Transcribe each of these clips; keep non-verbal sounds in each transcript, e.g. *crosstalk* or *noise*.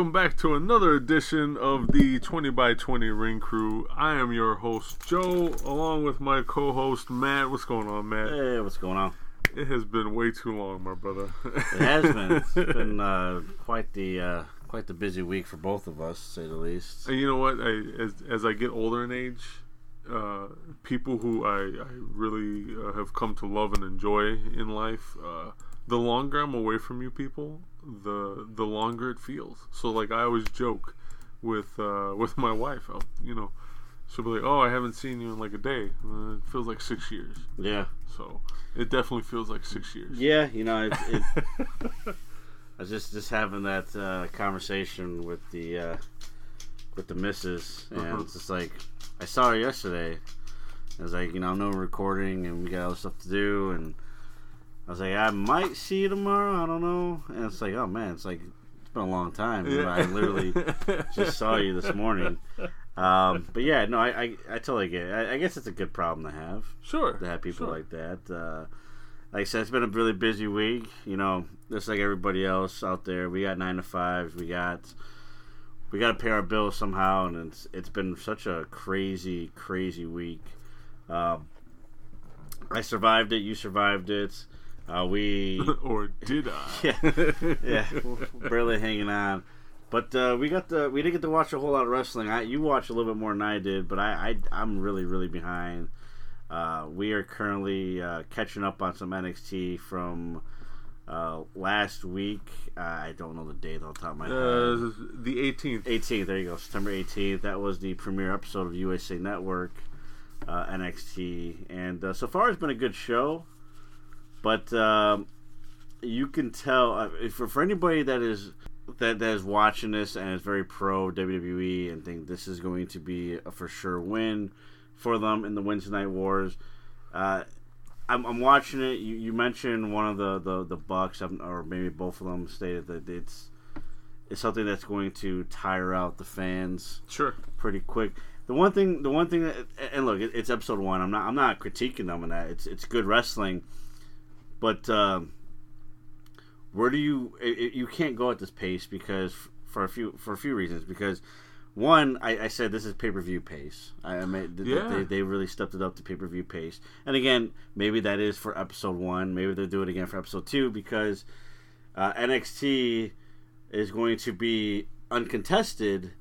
Welcome back to another edition of the 20 by 20 Ring Crew. I am your host, Joe, along with my co host, Matt. What's going on, Matt? Hey, what's going on? It has been way too long, my brother. It has been. *laughs* It's been uh, quite the uh, quite the busy week for both of us, to say the least. And you know what? I, as, as I get older in age, uh, people who I, I really uh, have come to love and enjoy in life, uh, the longer I'm away from you people, the the longer it feels. So like I always joke with uh, *laughs* with my wife, I'll, you know, she'll be like, "Oh, I haven't seen you in like a day." Uh, it feels like six years. Yeah, So it definitely feels like six years. yeah. You know, it, it, *laughs* I was just just having that uh, conversation with the uh, with the missus, and Uh-huh. it's just like I saw her yesterday. I was like, you know, I'm no recording, and we got other stuff to do, and I was like, I might see you tomorrow. I don't know. And it's like, oh man, it's like it's been a long time. Know, I literally just saw you this morning. Um, but yeah, no, I, I, I totally get it. I, I guess it's a good problem to have Sure. to have people sure. like that. Uh, like I said, it's been a really busy week. You know, just like everybody else out there, we got nine to fives. We got we got to pay our bills somehow, and it's it's been such a crazy, crazy week. Um, I survived it. You survived it. Uh, we *laughs* or did I? *laughs* yeah, yeah, barely hanging on. But uh, we got the we didn't get to watch a whole lot of wrestling. I, you watched a little bit more than I did, but I, I I'm really really behind. Uh, we are currently uh, catching up on some NXT from uh, last week. I don't know the date off the top of my head. Uh, the 18th. 18th. There you go. September 18th. That was the premiere episode of USA Network uh, NXT, and uh, so far it's been a good show. But um, you can tell uh, if, for for anybody that is that that is watching this and is very pro WWE and think this is going to be a for sure win for them in the Wednesday Night Wars. Uh, I'm, I'm watching it. You, you mentioned one of the the the Bucks, um, or maybe both of them, stated that it's it's something that's going to tire out the fans Sure. pretty quick. The one thing, the one thing, that, and look, it, it's episode one. I'm not, I'm not critiquing them on that. It's, it's good wrestling, but um, where do you, it, you can't go at this pace because for a few, for a few reasons. Because one, I, I said this is pay per view pace. I, I made, th- Yeah. they, they really stepped it up to pay per view pace. And again, maybe that is for episode one. Maybe they'll do it again for episode two because uh, NXT is going to be uncontested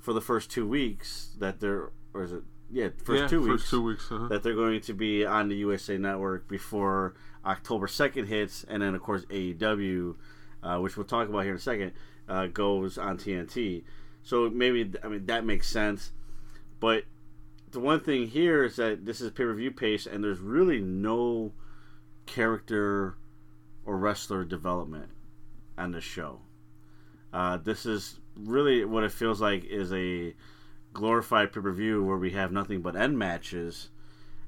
for the first two weeks that they're or is it yeah first yeah, two first weeks two weeks. Uh-huh. that they're going to be on the USA Network before October second hits, and then of course AEW, uh, which we'll talk about here in a second, uh, goes on TNT. So maybe I mean that makes sense, but the one thing here is that this is pay per view pace, and there's really no character or wrestler development on this show. Uh, this is really what it feels like is a glorified pay per view where we have nothing but end matches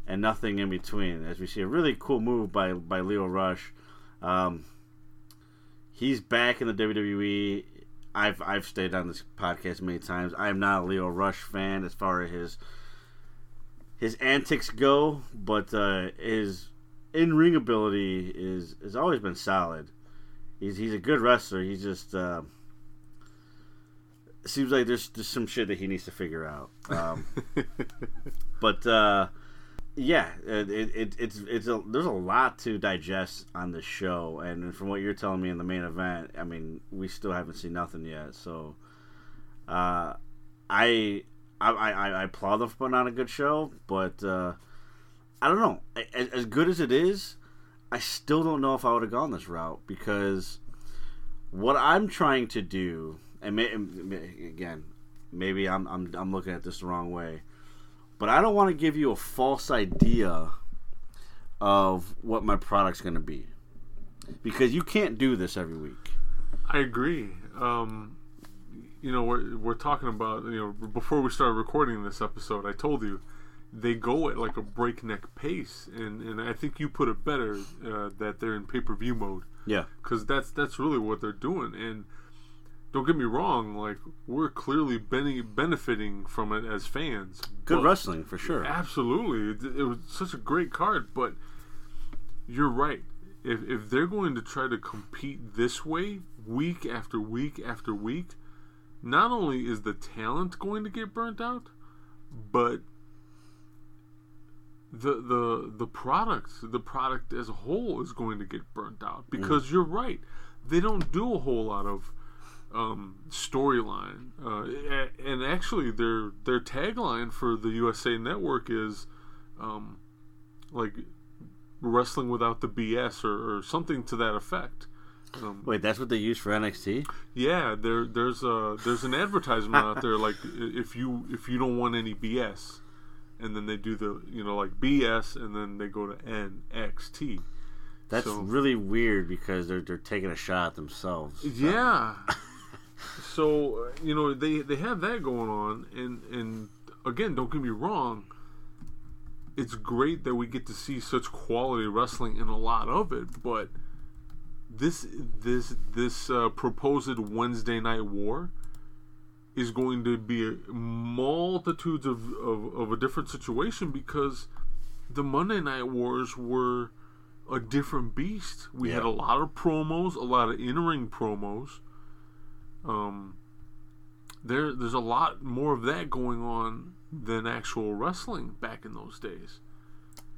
and nothing in between. As we see a really cool move by by Lio Rush. Um, he's back in the WWE. I've I've stayed on this podcast many times. I am not a Lio Rush fan as far as his his antics go, but uh, his in ring ability is has always been solid. He's he's a good wrestler. He's just uh, seems like there's there's some shit that he needs to figure out. Um, *laughs* but uh, yeah, it, it, it, it's it's a, there's a lot to digest on this show, and from what you're telling me in the main event, I mean, we still haven't seen nothing yet. So, uh, I, I I I applaud them for putting on a good show, but uh, I don't know. As, as good as it is, I still don't know if I would have gone this route because what I'm trying to do, and may, again, maybe I'm, I'm I'm looking at this the wrong way, but I don't want to give you a false idea of what my product's going to be because you can't do this every week. I agree. Um, you know, we're we're talking about you know before we started recording this episode, I told you they go at like a breakneck pace, and and I think you put it better uh, that they're in pay per view mode Yeah. because that's that's really what they're doing. And don't get me wrong, like we're clearly bene- benefiting from it as fans. Good wrestling for sure. Absolutely, it, it was such a great card. But you're right. If if they're going to try to compete this way week after week after week, not only is the talent going to get burnt out, but the the the product the product as a whole is going to get burnt out mm. because you're right they don't do a whole lot of um, storyline uh, and actually their their tagline for the USA Network is um, like wrestling without the BS or, or something to that effect um, Wait, that's what they use for NXT? yeah, there there's a there's an advertisement out there like if you if you don't want any BS, and then they do the you know like BS and then they go to NXT. That's So- really weird because they're they're taking a shot at themselves. Yeah. *laughs* so uh, you know they they have that going on, and and again, don't get me wrong. It's great that we get to see such quality wrestling and a lot of it, but this this this uh, proposed Wednesday night war is going to be a multitudes of, of, of a different situation because the Monday night wars were a different beast. We had a lot of promos, a lot of in-ring promos. Um, there, there's a lot more of that going on than actual wrestling back in those days.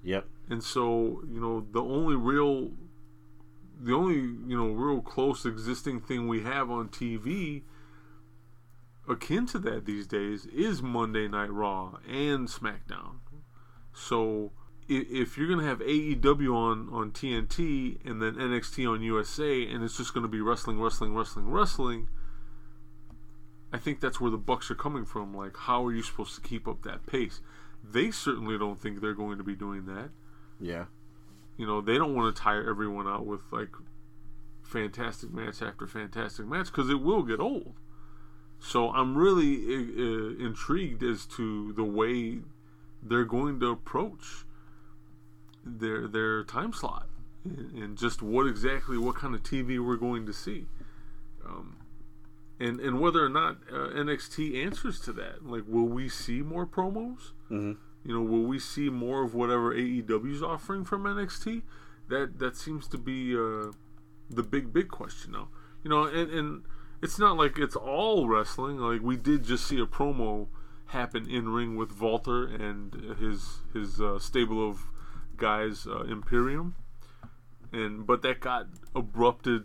Yep. And so, you know, the only real, the only you know real close existing thing we have on TV akin to that these days is Monday Night Raw and SmackDown. So if you're gonna have AEW on on TNT and then NXT on USA, and it's just gonna be wrestling, wrestling, wrestling, wrestling. I think that's where the Bucks are coming from. Like, how are you supposed to keep up that pace? They certainly don't think they're going to be doing that. Yeah. You know, they don't want to tire everyone out with like fantastic match after fantastic match because it will get old. So I'm really uh, intrigued as to the way they're going to approach their their time slot and, and just what exactly what kind of TV we're going to see. Um, and, and whether or not uh, NXT answers to that, like, will we see more promos? hmm you know, will we see more of whatever AEW's offering from NXT? That that seems to be uh, the big big question now. You know, and, and it's not like it's all wrestling. Like we did just see a promo happen in ring with Walter and his his uh, stable of guys, uh, Imperium, and but that got abrupted.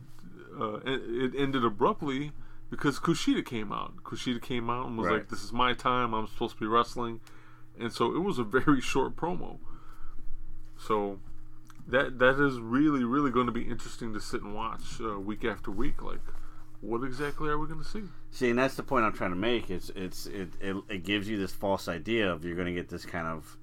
Uh, it ended abruptly because Kushida came out. Kushida came out and was Right. like, "This is my time. I'm supposed to be wrestling." and so it was a very *laughs* short promo. So that that is really really going to be interesting to sit and watch uh, week after week. Like, what exactly are we going to see? See, and that's the point I'm trying to make. It's it's it it, it gives you this false idea of you're going to get this kind of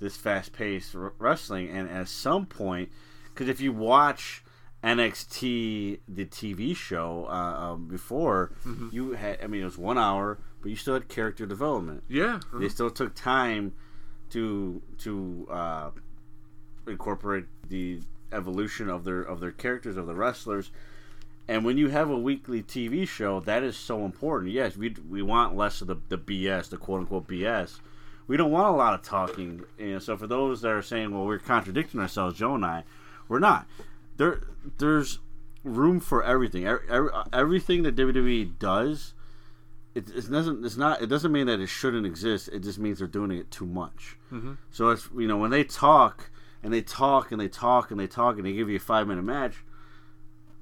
this fast paced r- wrestling, and at some point, because if you watch NXT the TV show uh, um, before, you had I mean it was one hour, but you still had character development. Yeah, They still took time to to uh, incorporate the evolution of their of their characters of the wrestlers. And when you have a weekly TV show, that is so important. Yes, we we want less of the, the BS, the quote unquote BS. We don't want a lot of talking. And so for those that are saying, "Well, we're contradicting ourselves," Joe and I, we're not. There, there's room for everything. Every, every, everything that WWE does, it, it doesn't. It's not. It doesn't mean that it shouldn't exist. It just means they're doing it too much. Mhm. So it's you know when they talk and they talk and they talk and they talk and they give you a five minute match.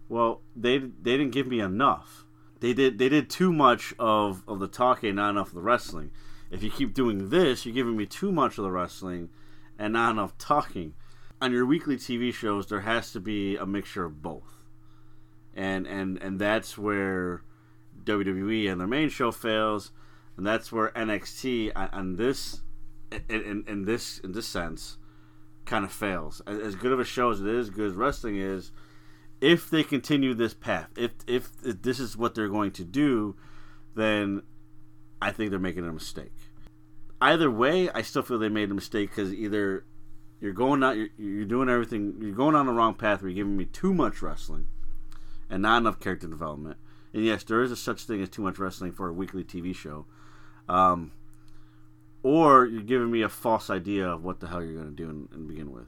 Well, they they didn't give me enough. They did they did too much of, of the talking, not enough of the wrestling. If you keep doing this, you're giving me too much of the wrestling and not enough talking. On your weekly TV shows, there has to be a mixture of both, and and and that's where WWE and their main show fails, and that's where NXT on, on this in, in, in this in this sense kind of fails. As, as good of a show as it is, good as wrestling is, if they continue this path, if, if if this is what they're going to do, then I think they're making a mistake. Either way, I still feel they made a mistake because either you're going out, you're, you're doing everything, you're going on the wrong path. Where you're giving me too much wrestling and not enough character development. And yes, there is a such thing as too much wrestling for a weekly TV show. Um, or you're giving me a false idea of what the hell you're going to do and, in begin with.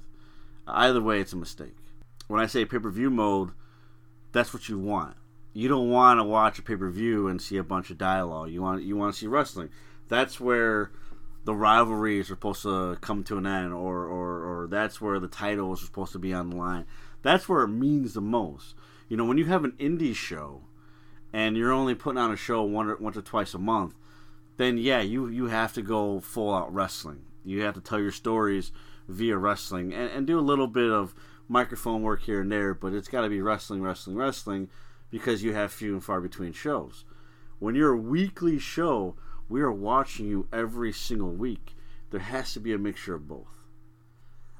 Either way, it's a mistake. When I say pay per view mode, that's what you want. You don't want to watch a pay per view and see a bunch of dialogue. You want you want to see wrestling. That's where the rivalries are supposed to come to an end, or, or, or that's where the titles are supposed to be on the line. That's where it means the most. You know, when you have an indie show and you're only putting on a show one or, once or twice a month, then yeah, you, you have to go full out wrestling. You have to tell your stories via wrestling and, and do a little bit of microphone work here and there, but it's got to be wrestling, wrestling, wrestling because you have few and far between shows. When you're a weekly show, we are watching you every single week. There has to be a mixture of both.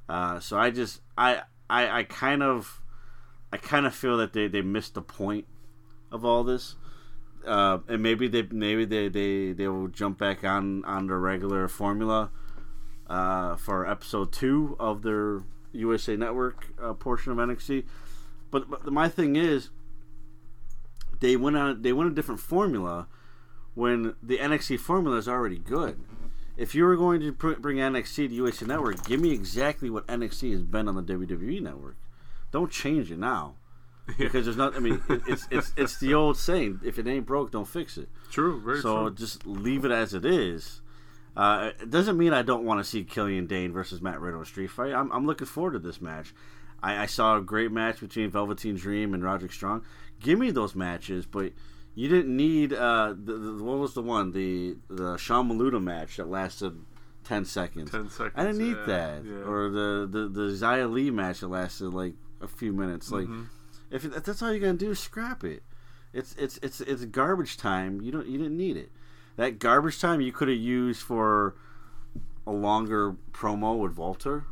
Uh, so I just I, I I kind of I kind of feel that they, they missed the point of all this. Uh, and maybe they maybe they, they, they will jump back on on the regular formula uh, for episode two of their USA Network uh, portion of NXT. But, but my thing is, they went on they went a different formula when the NXT formula is already good. If you were going to pr- bring NXT to USA Network, give me exactly what NXT has been on the WWE Network. Don't change it now, *laughs* because there's not. I mean, it, it's it's it's the old saying: if it ain't broke, don't fix it. True, very So true. just leave it as it is. Uh, it doesn't mean I don't want to see Killian Dain versus Matt Riddle in a street fight. I'm, I'm looking forward to this match. I, I saw a great match between Velveteen Dream and Roderick Strong. Give me those matches, but you didn't need uh, the, the, what was the one the the Sean Maluta match that lasted ten seconds. 10 seconds, I didn't need yeah, that, yeah. or the the the Xia Li match that lasted like a few minutes. Like Mm-hmm. if, if that's all you're gonna do, scrap it. It's it's it's it's garbage time. You don't you didn't need it. That garbage time you could have used for a longer promo with Walter,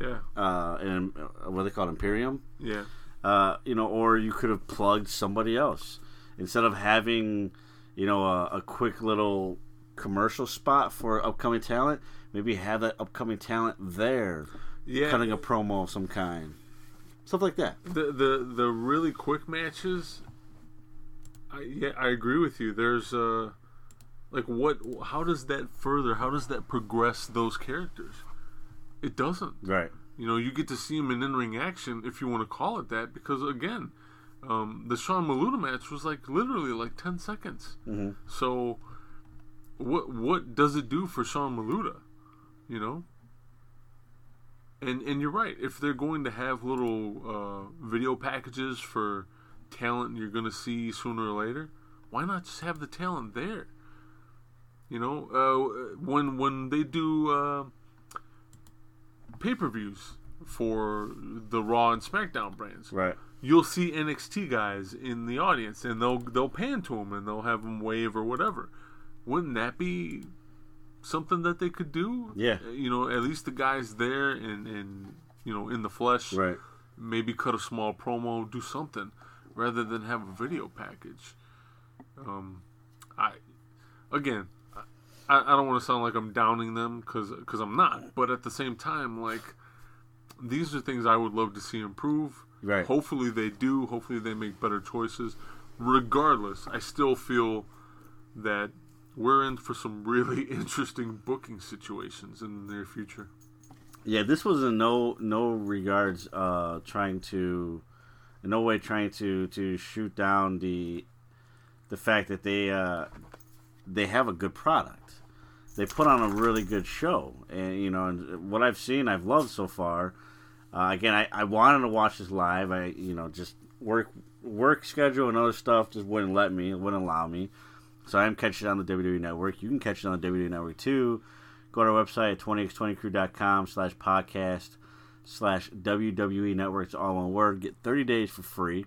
yeah, uh, and uh, what they call it, Imperium. yeah, Uh, you know, or you could have plugged somebody else instead of having, you know, a, a quick little commercial spot for upcoming talent. Maybe have that upcoming talent there, yeah. cutting a promo of some kind, stuff like that. the the the really quick matches I, yeah i agree with you there's uh like what how does that further how does that progress those characters it doesn't Right. you know you get to see them in in-ring action if you want to call it that because again um, the Sean Maluta match was like literally like 10 seconds. Mhm. so what what does it do for Sean Maluta you know? And and you're right. If they're going to have little uh, video packages for talent you're going to see sooner or later why not just have the talent there? You know uh, when when they do uh, pay-per-views for the Raw and SmackDown brands. Right. You'll see NXT guys in the audience, and they'll they'll pan to them and they'll have them wave or whatever. Wouldn't that be something that they could do? Yeah. You know, at least the guys there and and you know in the flesh. Right. Maybe cut a small promo, do something, rather than have a video package. Um, I again. I, I don't want to sound like I'm downing them because because I'm not, but at the same time, like these are things I would love to see improve. Right. Hopefully they do. Hopefully they make better choices. Regardless, I still feel that we're in for some really *laughs* interesting booking situations in the near future. Yeah, this was in no no regards uh, trying to, in no way trying to to shoot down the, the fact that they uh, they have a good product. They put on a really good show, and you know, and what I've seen, I've loved so far. Uh, again, I, I wanted to watch this live. I you know just work work schedule and other stuff just wouldn't let me, wouldn't allow me. So I'm catching it on the WWE Network. You can catch it on the WWE Network too. Go to our website at 20x20crew.com slash podcast slash WWE Network. It's all one word. Get 30 days for free.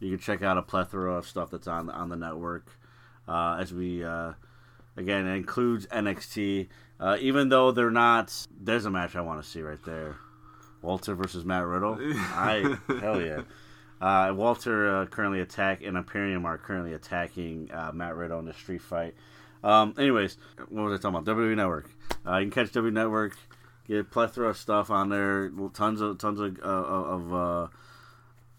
You can check out a plethora of stuff that's on on the network. Uh, as we uh, again, it includes NXT. Uh, even though they're not, there's a match I want to see right there. Walter versus Matt Riddle. *laughs* I hell yeah. Uh, Walter uh, currently attack and Imperium are currently attacking uh, Matt Riddle in the street fight. Um, anyways, what was I talking about? WWE Network. Uh, you can catch WWE Network. Get a plethora of stuff on there. Tons of tons of uh, of uh,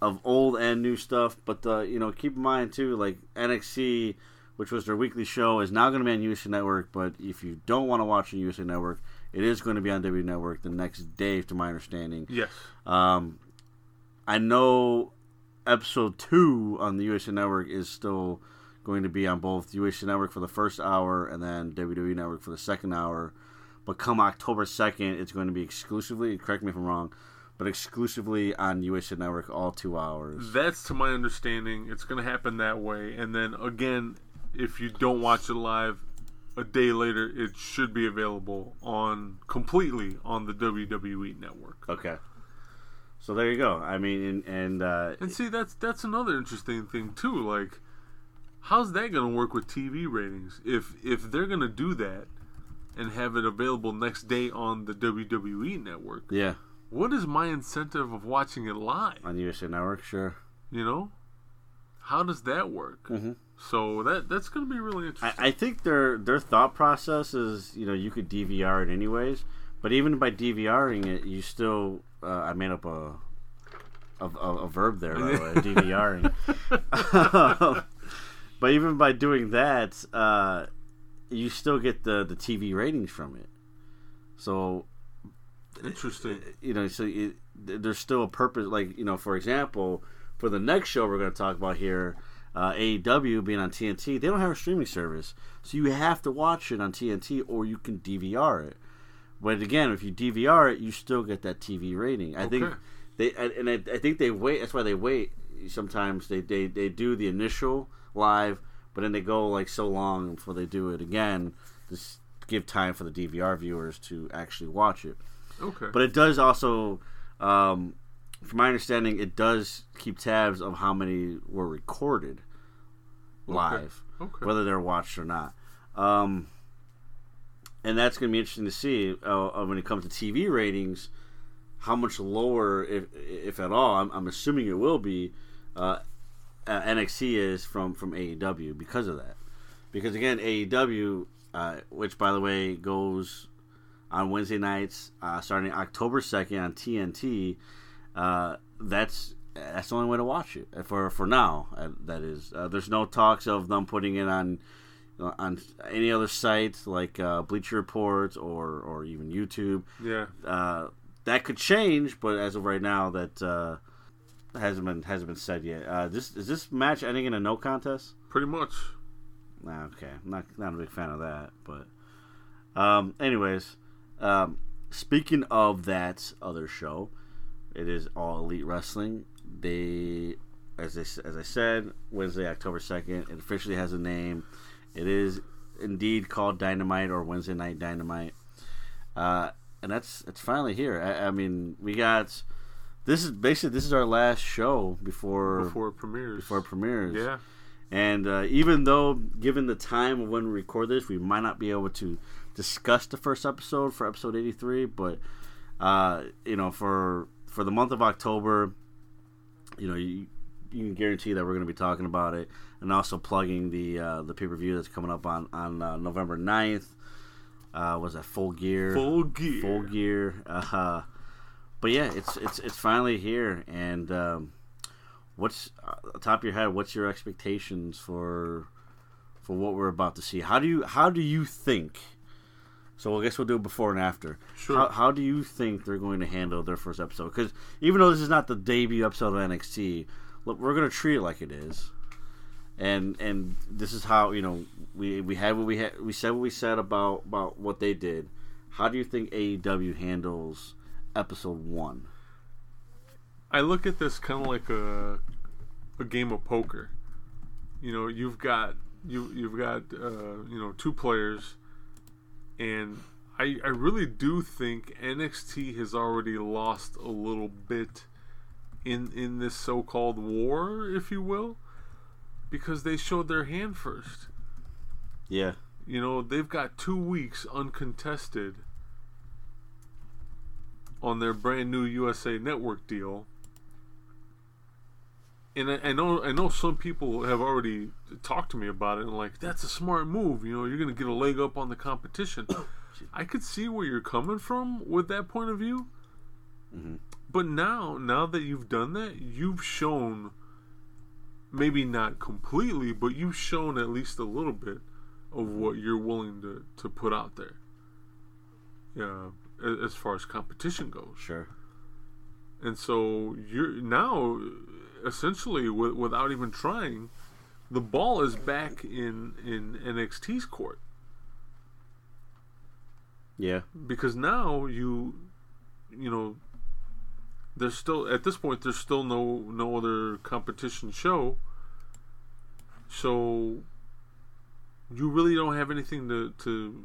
of old and new stuff. But uh, you know, keep in mind too, like NXT, which was their weekly show, is now going to be on USA Network. But if you don't want to watch on USA Network, it is going to be on WWE Network the next day, to my understanding. Yes. Um, I know episode two on the USA Network is still going to be on both USA Network for the first hour and then WWE Network for the second hour. But come October 2nd, it's going to be exclusively, correct me if I'm wrong, but exclusively on USA Network all two hours. That's to my understanding. It's going to happen that way. And then again, if you don't watch it live, a day later, it should be available on completely on the WWE network. Okay. So there you go. I mean, and, and uh, And see, that's that's another interesting thing too. Like, how's that going to work with TV ratings? If if they're going to do that and have it available next day on the WWE network, yeah, what is my incentive of watching it live? on the USA Network, sure. You know, how does that work? Mhm. So that that's going to be really I, interesting. I think their their thought process is you know you could DVR it anyways, but even by DVRing it, you still uh, I made up a a, a, a verb there by the way, *laughs* DVRing. *laughs* but even by doing that, uh, you still get the the TV ratings from it. So interesting. you know, so it, there's still a purpose. Like you know, for example, for the next show we're going to talk about here, uh, AEW being on TNT, they don't have a streaming service, so you have to watch it on TNT or you can DVR it. But again, if you DVR it, you still get that TV rating. I think they and I, I think they wait. That's why they wait. Sometimes they, they they do the initial live, but then they go like so long before they do it again. Just give time for the DVR viewers to actually watch it. Okay. But it does also, um, from my understanding, it does keep tabs of how many were recorded live, okay. whether they're watched or not. Um, and that's going to be interesting to see uh, uh, when it comes to TV ratings, how much lower, if if at all. I'm, I'm assuming it will be. Uh, uh, NXT is from from AEW because of that. Because again, AEW, uh, which by the way goes on Wednesday nights, uh, starting October second on TNT. Uh, that's that's the only way to watch it for for now. Uh, that is, uh, there's no talks of them putting it on on any other site like uh, Bleacher Report or or even YouTube. yeah. Uh, that could change, but as of right now, that uh, hasn't been hasn't been said yet. Uh, this is this match ending in a no contest? Pretty much. Okay, I'm not not a big fan of that. But um, anyways, um, speaking of that other show, it is All Elite Wrestling. They, as I, as I said, Wednesday, October second, it officially has a name. It is indeed called Dynamite or Wednesday Night Dynamite, uh, and that's it's finally here. I, I mean, we got this is basically this is our last show before Before it premieres. before it premieres. Yeah. And uh, even though, given the time of when we record this, we might not be able to discuss the first episode for episode 83, but, uh, you know, for for the month of October, you know, you, you can guarantee that we're going to be talking about it and also plugging the uh, the pay per view that's coming up on, on uh, November 9th. Uh, was that Full Gear? Full gear. Full Gear. Uh, but yeah, it's it's it's finally here, and um, what's uh, top of your head? What's your expectations for for what we're about to see? How do you how do you think? So I guess we'll do it before and after. Sure. How, how do you think they're going to handle their first episode? Because even though this is not the debut episode of NXT, look, we're going to treat it like it is. And and this is how you know we we had what we had we said what we said about about what they did. How do you think AEW handles episode one? I look at this kind of like a a game of poker. You know, you've got you you've got uh, you know two players, and I I really do think NXT has already lost a little bit in in this so-called war, if you will, because they showed their hand first. Yeah, You know, they've got two weeks uncontested on their brand new USA Network deal. And I, I know I know some people have already talked to me about it and like that's a smart move. You know, you're gonna get a leg up on the competition. *coughs* I could see where you're coming from with that point of view. Mm-hmm. But now, now that you've done that, you've shown maybe not completely, but you've shown at least a little bit of mm-hmm. what you're willing to, to put out there. Yeah, as far as competition goes. Sure. And so you're now essentially wi- without even trying, the ball is back in in NXT's court. Yeah. because now you you know there's still at this point there's still no no other competition show. So you really don't have anything to to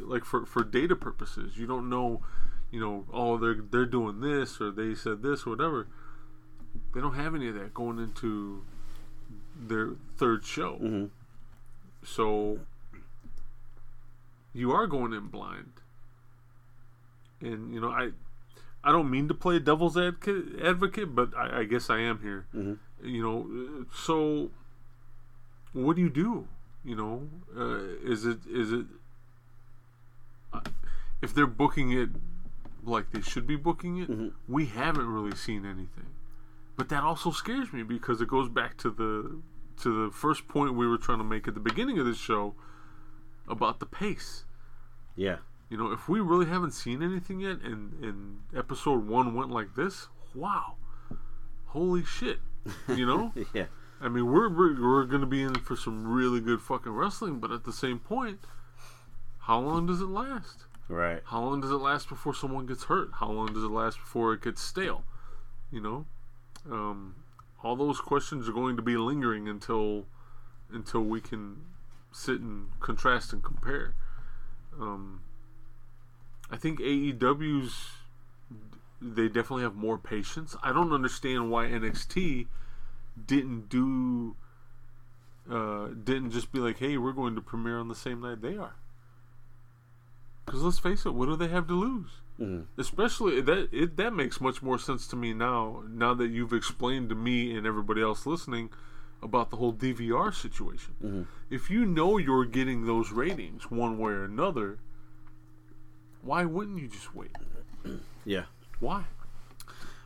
like for for data purposes. You don't know you know oh they're they're doing this or they said this or whatever they don't have any of that going into their third show hmm so you are going in blind. And you know, I I don't mean to play devil's advocate, advocate but I, I guess I am here. Mhm. You know, so what do you do? You know, uh, is it is it uh, if they're booking it like they should be booking it? Mhm. We haven't really seen anything, but that also scares me because it goes back to the to the first point we were trying to make at the beginning of this show about the pace. Yeah. You know, if we really haven't seen anything yet, and and episode one went like this, wow, holy shit! You know, *laughs* yeah. I mean, we're we're, we're going to be in for some really good fucking wrestling, but at the same point, how long does it last? Right. How long does it last before someone gets hurt? How long does it last before it gets stale? You know, um, all those questions are going to be lingering until until we can sit and contrast and compare. Um, I think AEW's they definitely have more patience. I don't understand why NXT didn't do uh, didn't just be like, "Hey, we're going to premiere on the same night they are." Because let's face it, what do they have to lose? Mhm. Especially that it that makes much more sense to me now. Now that you've explained to me and everybody else listening about the whole DVR situation. Mhm. If you know you're getting those ratings one way or another, why wouldn't you just wait? *clears throat* Yeah. Why?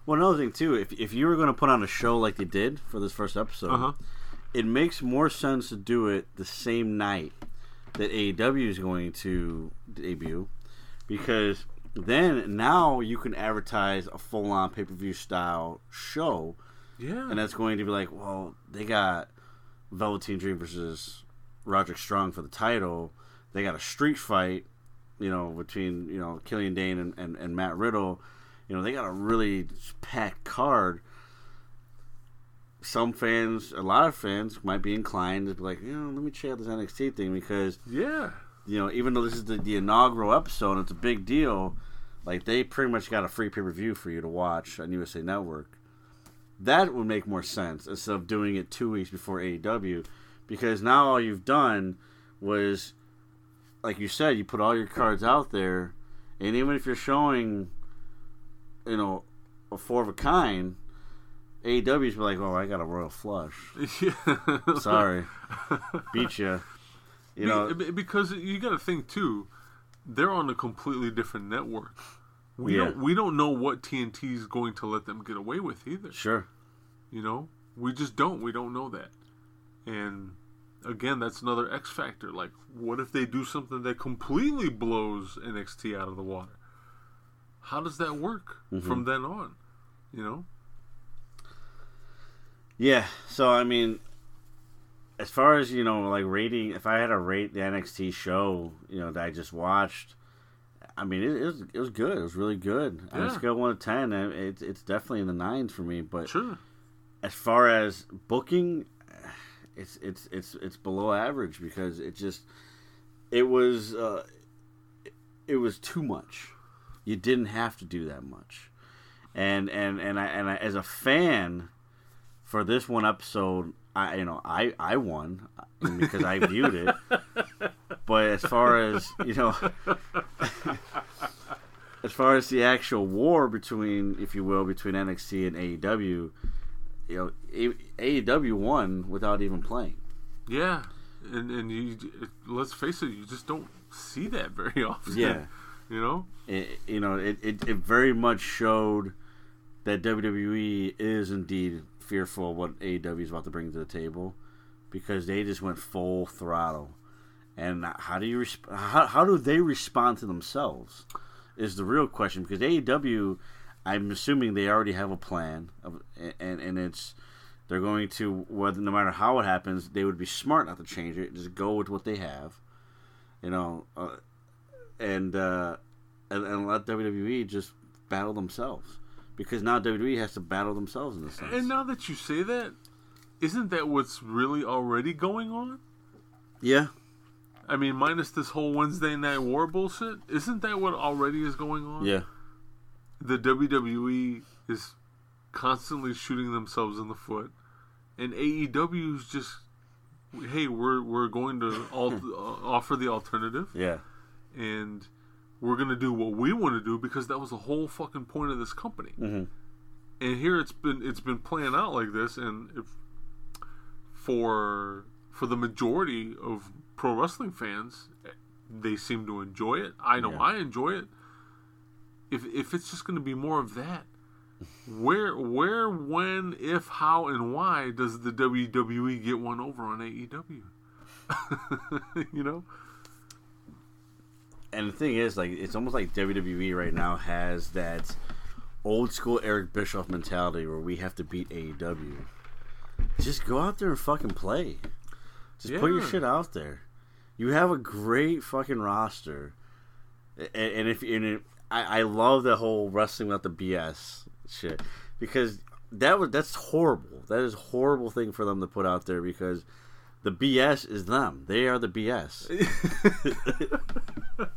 Well, another thing too, if if you were going to put on a show like they did for this first episode, Uh huh. it makes more sense to do it the same night that AEW is going to debut, because then now you can advertise a full on pay per view style show, Yeah. and that's going to be like, well, they got Velveteen Dream versus Roderick Strong for the title. They got a street fight, you know, between you know Killian Dain and, and, and Matt Riddle. You know, they got a really packed card. Some fans, a lot of fans, might be inclined to be like, you know, let me check out this NXT thing because yeah. you know, even though this is the, the inaugural episode, it's a big deal. Like they pretty much got a free pay per view for you to watch on USA Network. That would make more sense instead of doing it two weeks before AEW, because now all you've done was, like you said, you put all your cards out there, and even if you're showing, you know, a four of a kind, AEW's be like, oh, I got a royal flush. Yeah. *laughs* Sorry, beat you. You know, because you got to think too, they're on a completely different network. We Yeah. don't we don't know what TNT is going to let them get away with either. sure. You know, we just don't. We don't know that. And again, that's another X factor. Like, what if they do something that completely blows NXT out of the water? How does that work Mm-hmm. from then on? You know, Yeah. So I mean, as far as you know, like rating, if I had to rate the NXT show, you know, that I just watched, I mean, it, it was it was good. It was really good. On a Yeah. scale of one to ten, it's it's definitely in the nines for me. But sure. as far as booking, it's it's it's it's below average because it just it was uh, it was too much. You didn't have to do that much, and and and I and I, as a fan for this one episode, I you know I I won because I viewed it. *laughs* But as far as you know, as far as the actual war between, if you will, between NXT and AEW, you know, AEW won without even playing. Yeah, and and you let's face it, you just don't see that very *laughs* often. Yeah. you know. It, you know, it, it, it very much showed that WWE is indeed fearful of what AEW is about to bring to the table because they just went full throttle. And how do you resp- how, how do they respond to themselves is the real question because AEW I'm assuming they already have a plan of, and and it's they're going to whether no matter how it happens they would be smart not to change it just go with what they have you know uh, and, uh, and and let WWE just battle themselves because now WWE has to battle themselves in this sense. And now that you say that, isn't that what's really already going on? yeah, I mean, minus this whole Wednesday Night War bullshit, isn't that what already is going on? yeah, The WWE is constantly shooting themselves in the foot, and AEW is just, hey, we're we're going to *laughs* al- uh, offer the alternative, yeah, and we're gonna do what we want to do because that was the whole fucking point of this company. Mhm. And here it's been it's been playing out like this, and if for for the majority of pro wrestling fans, they seem to enjoy it. I know Yeah. I enjoy it. If if it's just going to be more of that, where where when if how and why does the WWE get one over on AEW? *laughs* you know. and the thing is, like, it's almost like WWE right now has that old school Eric Bischoff mentality where we have to beat AEW. Just go out there and fucking play. Just put your shit out there. You have a great fucking roster, and, and if and it, I, I love the whole wrestling without the BS shit because that was that's horrible. That is a horrible thing for them to put out there because the BS is them. They are the BS. *laughs*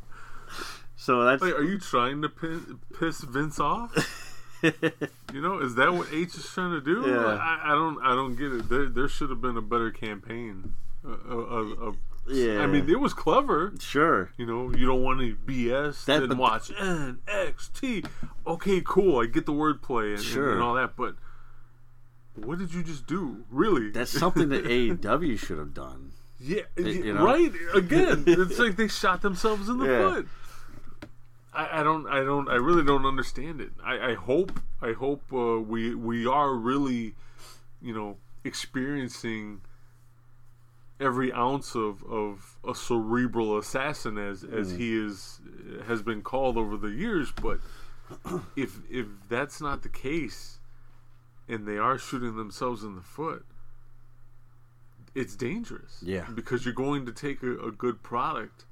so that's Wait, are you trying to piss, piss Vince off? *laughs* you know, is that what H is trying to do? Yeah. I, I don't, I don't get it. There, there should have been a better campaign. Uh, yeah. I mean, it was clever. sure. You know, you don't want any BS. That- then watch NXT. Okay, cool. I get the wordplay and, and- Sure. and all that, but what did you just do? Really? That's something that *laughs* AEW should have done. Yeah, you know? right. Again, *laughs* it's like they shot themselves in the Yeah. foot. I, I don't, I don't, I really don't understand it. I, I hope, I hope uh, we we are really, you know, experiencing every ounce of, of a cerebral assassin as as mm. he is has been called over the years. But *clears throat* if if that's not the case, and they are shooting themselves in the foot, it's dangerous. Yeah. because you're going to take a, a good product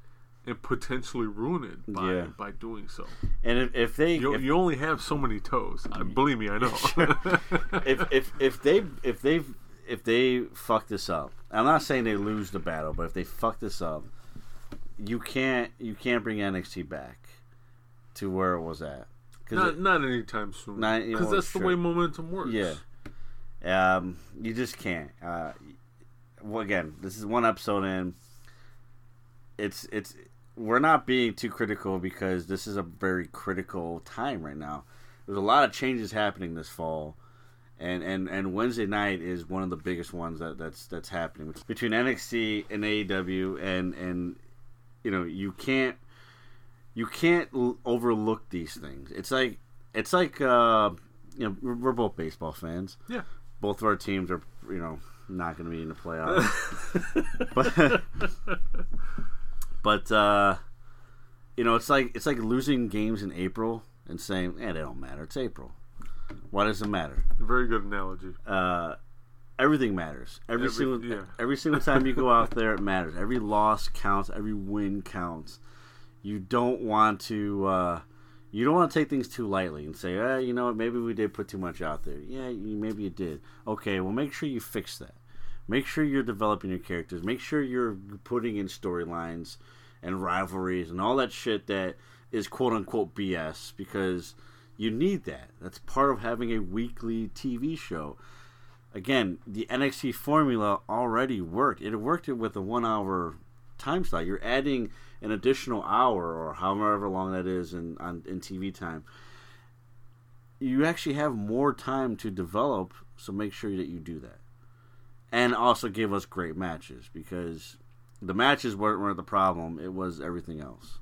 and potentially ruin it by Yeah. by doing so. And if, if they You, if, you only have so many toes. I, believe me, I know. *laughs* if if if they if they if they fuck this up, I'm not saying they lose the battle, but if they fuck this up, you can't you can't bring NXT back to where it was at. not it- not anytime soon. Because that's the way momentum works. yeah, um, you just can't. Uh, well, again, this is one episode in. It's it's we're not being too critical because this is a very critical time right now. There's a lot of changes happening this fall, and and and Wednesday night is one of the biggest ones that that's that's happening between NXT and AEW, and and you know you can't you can't l- overlook these things. It's like it's like uh, you know we're, we're both baseball fans. Yeah. Both of our teams are you know not going to be in the playoffs, *laughs* but but uh, you know it's like it's like losing games in April and saying, "Eh, they don't matter. It's April. Why does it matter?" Very good analogy. uh, everything matters. Every, Every- single yeah. every single time you go out there, it matters. Every loss counts. Every win counts. You don't want to. Uh, you don't want to take things too lightly and say, eh, you know what, maybe we did put too much out there. Yeah, you, maybe you did. Okay, well, make sure you fix that. Make sure you're developing your characters. Make sure you're putting in storylines and rivalries and all that shit that is quote unquote BS because you need that. That's part of having a weekly TV show again, the NXT formula already worked. It worked it with a one hour time slot. You're adding an additional hour or however long that is in on in TV time. you actually have more time to develop. So make sure that you do that, and also give us great matches because the matches weren't, weren't the problem. It was everything else.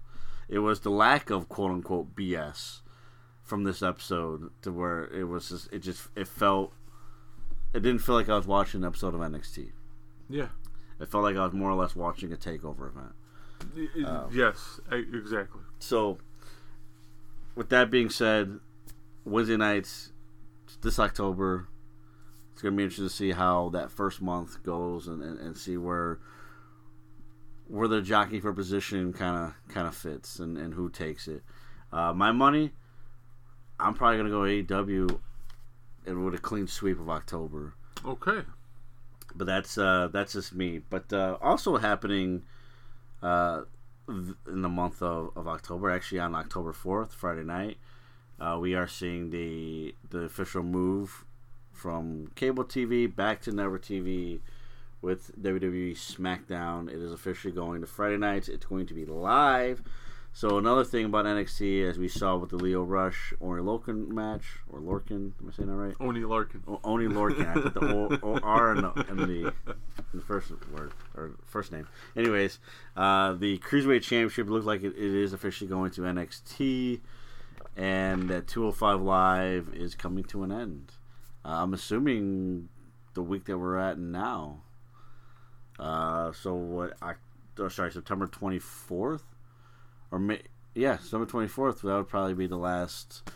It was the lack of quote unquote BS from this episode to where it was just it just it felt it didn't feel like I was watching an episode of NXT. Yeah. It felt like I was more or less watching a takeover event. Y- yes, exactly. So, with that being said, Wednesday nights this October, it's gonna be interesting to see how that first month goes and, and, and see where where the jockey for position kind of kind of fits and, and who takes it. Uh, my money, I'm probably gonna go AEW and with a clean sweep of October Okay. but that's uh, that's just me. But uh, also happening uh, in the month of, of October, actually on October fourth, Friday night, uh, we are seeing the the official move from cable TV back to network TV with WWE SmackDown. It is officially going to Friday nights. It's going to be live. So another thing about NXT, as we saw with the Lio Rush Ori Lorcan match, or Lorcan, am I saying that right? Oni Larkin. O- Oney Lorcan. I put the o, o, R in the, in the in the first word or first name. Anyways, uh, the cruiserweight championship looks like it, it is officially going to NXT, and that 205 Live is coming to an end. Uh, I'm assuming the week that we're at now. Uh, so what? I, oh, sorry, September 24th, or May, yeah, September 24th. That would probably be the last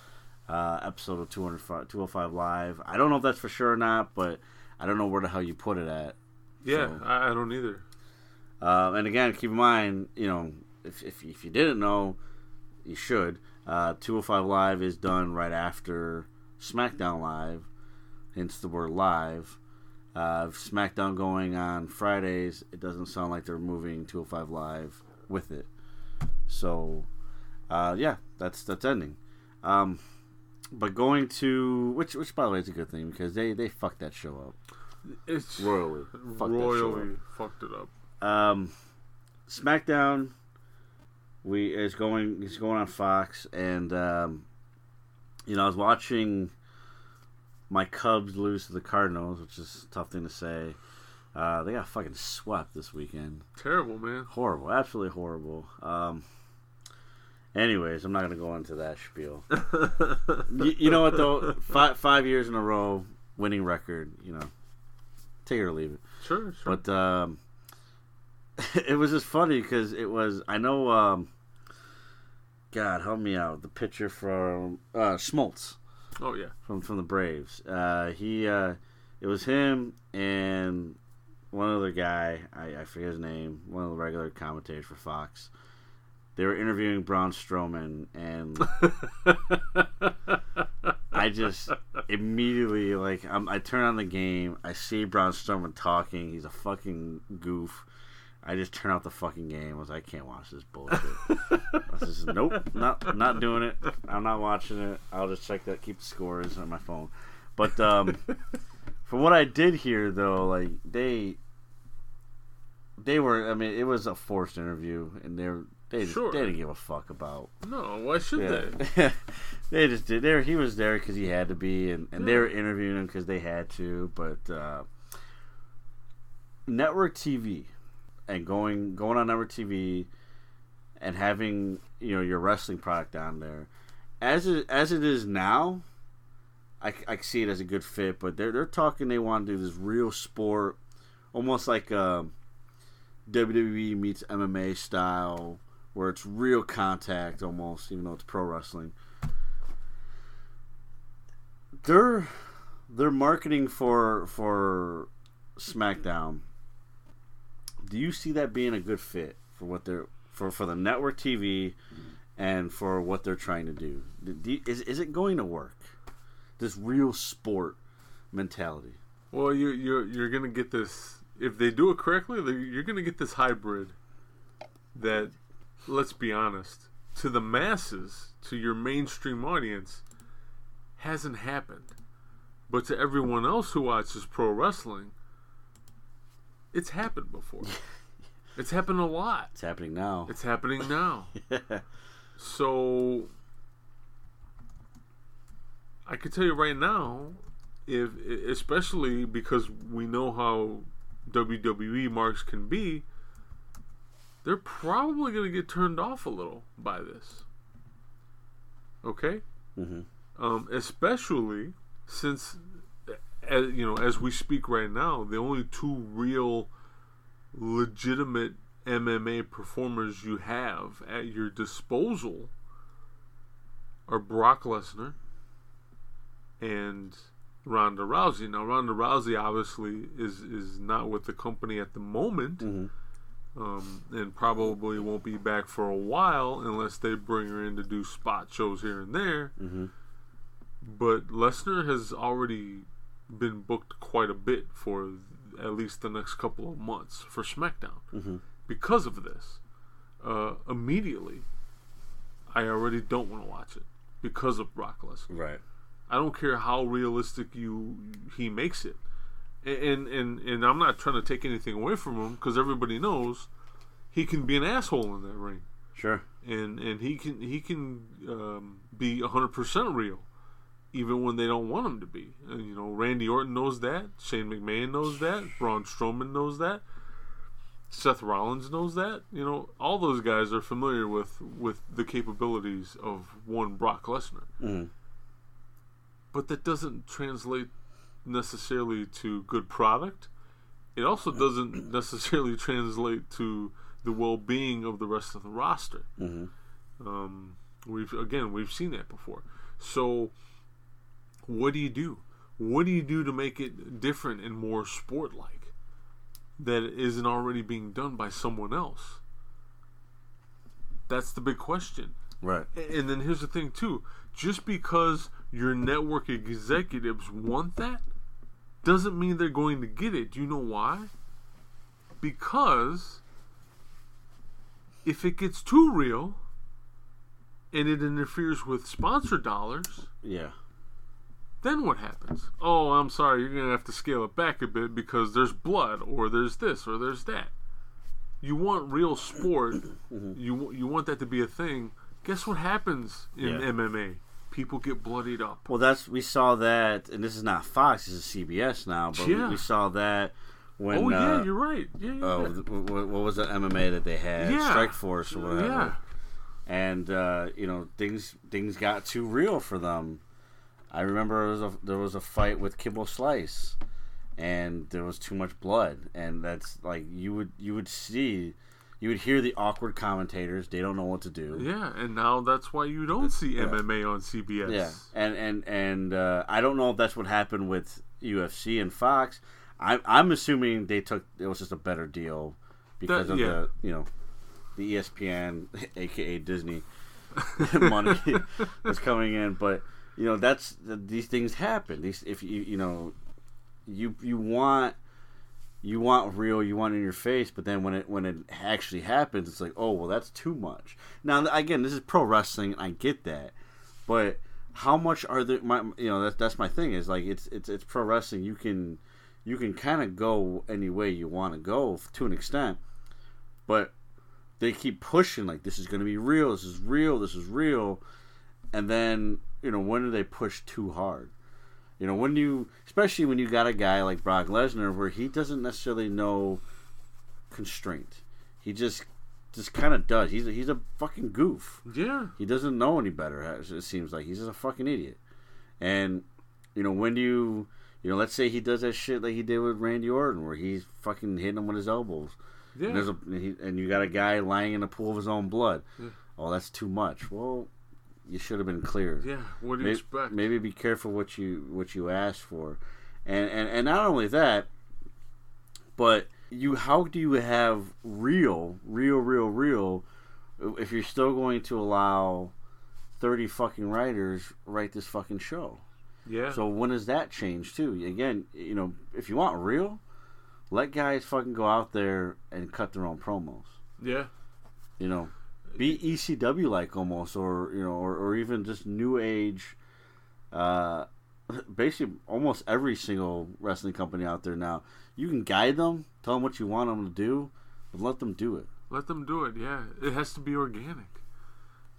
uh, episode of 205, 205 Live. I don't know if that's for sure or not, but I don't know where the hell you put it at. Yeah, So- I, I don't either. Uh, and again, keep in mind, you know, if, if, if you didn't know, you should. Uh, 205 Live is done right after SmackDown Live, hence the word live. Uh, SmackDown going on Fridays, it doesn't sound like they're moving 205 Live with it. So, uh, yeah, that's that's ending. Um, but going to which which by the way is a good thing because they they fucked that show up It's royally. Fucked royally fucked it up. Um, SmackDown, we is going is going on Fox, and um, you know I was watching my Cubs lose to the Cardinals, which is a tough thing to say. Uh, they got fucking swept this weekend. Terrible, man. Horrible, absolutely horrible. Um, anyways, I'm not gonna go into that spiel. *laughs* you, you know what though? Five five years in a row winning record. You know, take it or leave it. Sure, sure. But um, *laughs* it was just funny because it was. I know. Um, God, help me out. The pitcher from uh, Smoltz oh yeah. from from the Braves. Uh, he. Uh, it was him and one other guy. I, I forget his name. One of the regular commentators for Fox. They were interviewing Braun Strowman, and *laughs* I just immediately like I'm, I turn on the game. I see Braun Strowman talking. He's a fucking goof. I just turn off the fucking game. I was like, I can't watch this bullshit. I was just nope, not not doing it. I'm not watching it. I'll just check that, keep the scores on my phone. But um, *laughs* from what I did hear, though, like they they were. I mean, it was a forced interview, and they were, they just, Sure. they didn't give a fuck about No, why should they? yeah. *laughs* they just did. There, he was there because he had to be, and, and they were interviewing him because they had to. But uh, network TV and going going on network TV and having you know your wrestling product on there, as it as it is now, I, I see it as a good fit. But they're they're talking they want to do this real sport, almost like um WWE meets MMA style, where it's real contact almost, even though it's pro wrestling. They're they're marketing for for SmackDown. Do you see that being a good fit for what they're for for the network TV and for what they're trying to do? Do you- is is it going to work? This real sport mentality. Well, you're you're you're gonna get this if they do it correctly. You're gonna get this hybrid that, let's be honest, to the masses, to your mainstream audience, hasn't happened, but to everyone else who watches pro wrestling, it's happened before. *laughs* it's happened a lot. It's happening now. It's happening now. *laughs* So I could tell you right now, if especially because we know how WWE marks can be, they're probably going to get turned off a little by this. Okay, hmm um, especially since, as, you know, as we speak right now, the only two real, legitimate MMA performers you have at your disposal are Brock Lesnar and Ronda Rousey. Now, Ronda Rousey obviously is is not with the company at the moment, hmm um, and probably won't be back for a while unless they bring her in to do spot shows here and there. hmm But Lesnar has already been booked quite a bit for at least the next couple of months for SmackDown Mhm. because of this. Uh, immediately, I already don't want to watch it because of Brock Lesnar. Right. I don't care how realistic you he makes it, and and and I'm not trying to take anything away from him because everybody knows he can be an asshole in that ring, Sure. and and he can he can um, be 100 percent real, even when they don't want him to be. And, you know, Randy Orton knows that, Shane McMahon knows that, Braun Strowman knows that. Seth Rollins knows that. You know, all those guys are familiar with with the capabilities of one Brock Lesnar hmm but that doesn't translate necessarily to good product. It also doesn't necessarily translate to the well-being of the rest of the roster. hmm Um, we've again we've seen that before. So, what do you do? What do you do to make it different and more sport-like that isn't already being done by someone else? That's the big question. Right. And then here's the thing too: just because your network executives want that, doesn't mean they're going to get it. Do you know why? Because if it gets too real and it interferes with sponsor dollars, Yeah. then what happens? Oh, I'm sorry, you're gonna have to scale it back a bit because there's blood, or there's this, or there's that. You want real sport. *clears throat* Mm-hmm. You you want that to be a thing. Guess what happens in Yeah. MMA? People get bloodied up. Well, that's we saw that, and this is not Fox. This is CBS now. But Yeah. we saw that when. oh yeah, uh, you're right. Yeah, yeah. Oh, yeah. th- wh- wh- what was the MMA that they had? Yeah. Strike Force or whatever. Yeah. And uh, you know things things got too real for them. I remember there was a, there was a fight with Kimbo Slice, and there was too much blood, and that's like you would you would see, you would hear the awkward commentators. They don't know what to do. Yeah, and now that's why you don't see Yeah. MMA on CBS. Yeah, and and and uh, I don't know if that's what happened with UFC and Fox. I'm I'm assuming they took it was just a better deal because That- of yeah. the you know the ESPN aka *laughs* Disney *laughs* *laughs* money was coming in, but you know that's these things happen. These if you you know you you want you want real, you want it in your face, but then when it when it actually happens, it's like, oh well, that's too much. Now again, this is pro wrestling, I get that, but how much are there? My you know that's that's my thing is like it's it's it's pro wrestling. You can you can kind of go any way you want to go to an extent, but they keep pushing like this is going to be real, this is real, this is real, and then you know when do they push too hard? You know, when you, especially when you got a guy like Brock Lesnar, where he doesn't necessarily know constraint, he just just kind of does. He's a, he's a fucking goof. Yeah. He doesn't know any better. It seems like he's just a fucking idiot. And you know, when you, you know, let's say he does that shit like he did with Randy Orton, where he's fucking hitting him with his elbows, Yeah. and, there's a, and, he, and you got a guy lying in a pool of his own blood. Yeah. Oh, that's too much. Well, you should have been clear yeah. What do you maybe, expect? maybe be careful what you what you ask for, and and and not only that, but you how do you have real, real, real, real, if you're still going to allow thirty fucking writers write this fucking show? Yeah. So when does that change too? Again, you know, if you want real, let guys fucking go out there and cut their own promos yeah. you know, be ECW like almost, or you know, or, or even just new age. Uh, *laughs* basically, almost every single wrestling company out there now, you can guide them, tell them what you want them to do, but let them do it. Let them do it. Yeah. It has to be organic.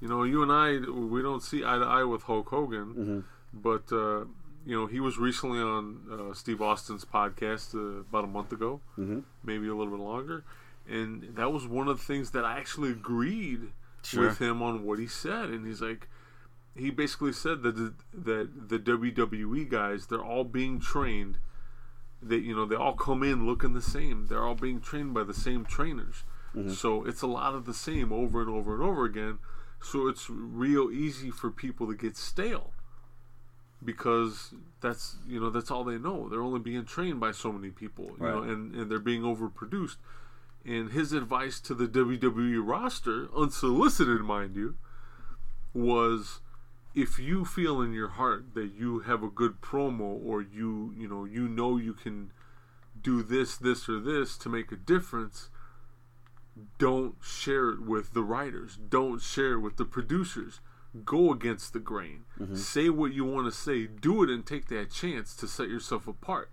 You know, you and I, we don't see eye to eye with Hulk Hogan, Mm-hmm. But uh, you know, he was recently on uh, Steve Austin's podcast uh, about a month ago, Mhm. maybe a little bit longer, and that was one of the things that I actually agreed Sure. with him on what he said. And he's like, he basically said that the, that the WWE guys, they're all being trained. That you know, they all come in looking the same. They're all being trained by the same trainers. Mm-hmm. So it's a lot of the same over and over and over again. So it's real easy for people to get stale because that's you know that's all they know. They're only being trained by so many people, you know, and and they're being overproduced. And his advice to the WWE roster, unsolicited, mind you, was if you feel in your heart that you have a good promo or you you know you know you can do this this or this to make a difference don't share it with the writers. Don't share it with the producers. Go against the grain. Mm-hmm. Say what you want to say. Do it and take that chance to set yourself apart.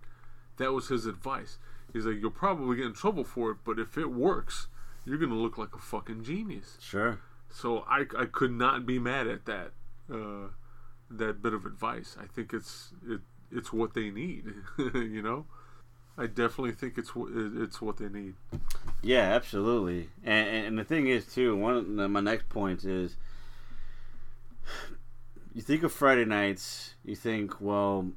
That was his advice he's like you'll probably get in trouble for it but if it works you're gonna look like a fucking genius Sure. so I, I could not be mad at that uh, that bit of advice. I think it's it it's what they need. *laughs* you know, I definitely think it's what it's what they need. Yeah, absolutely. And, and, the thing is, too, one of my next points is you think of Friday nights, you think, well,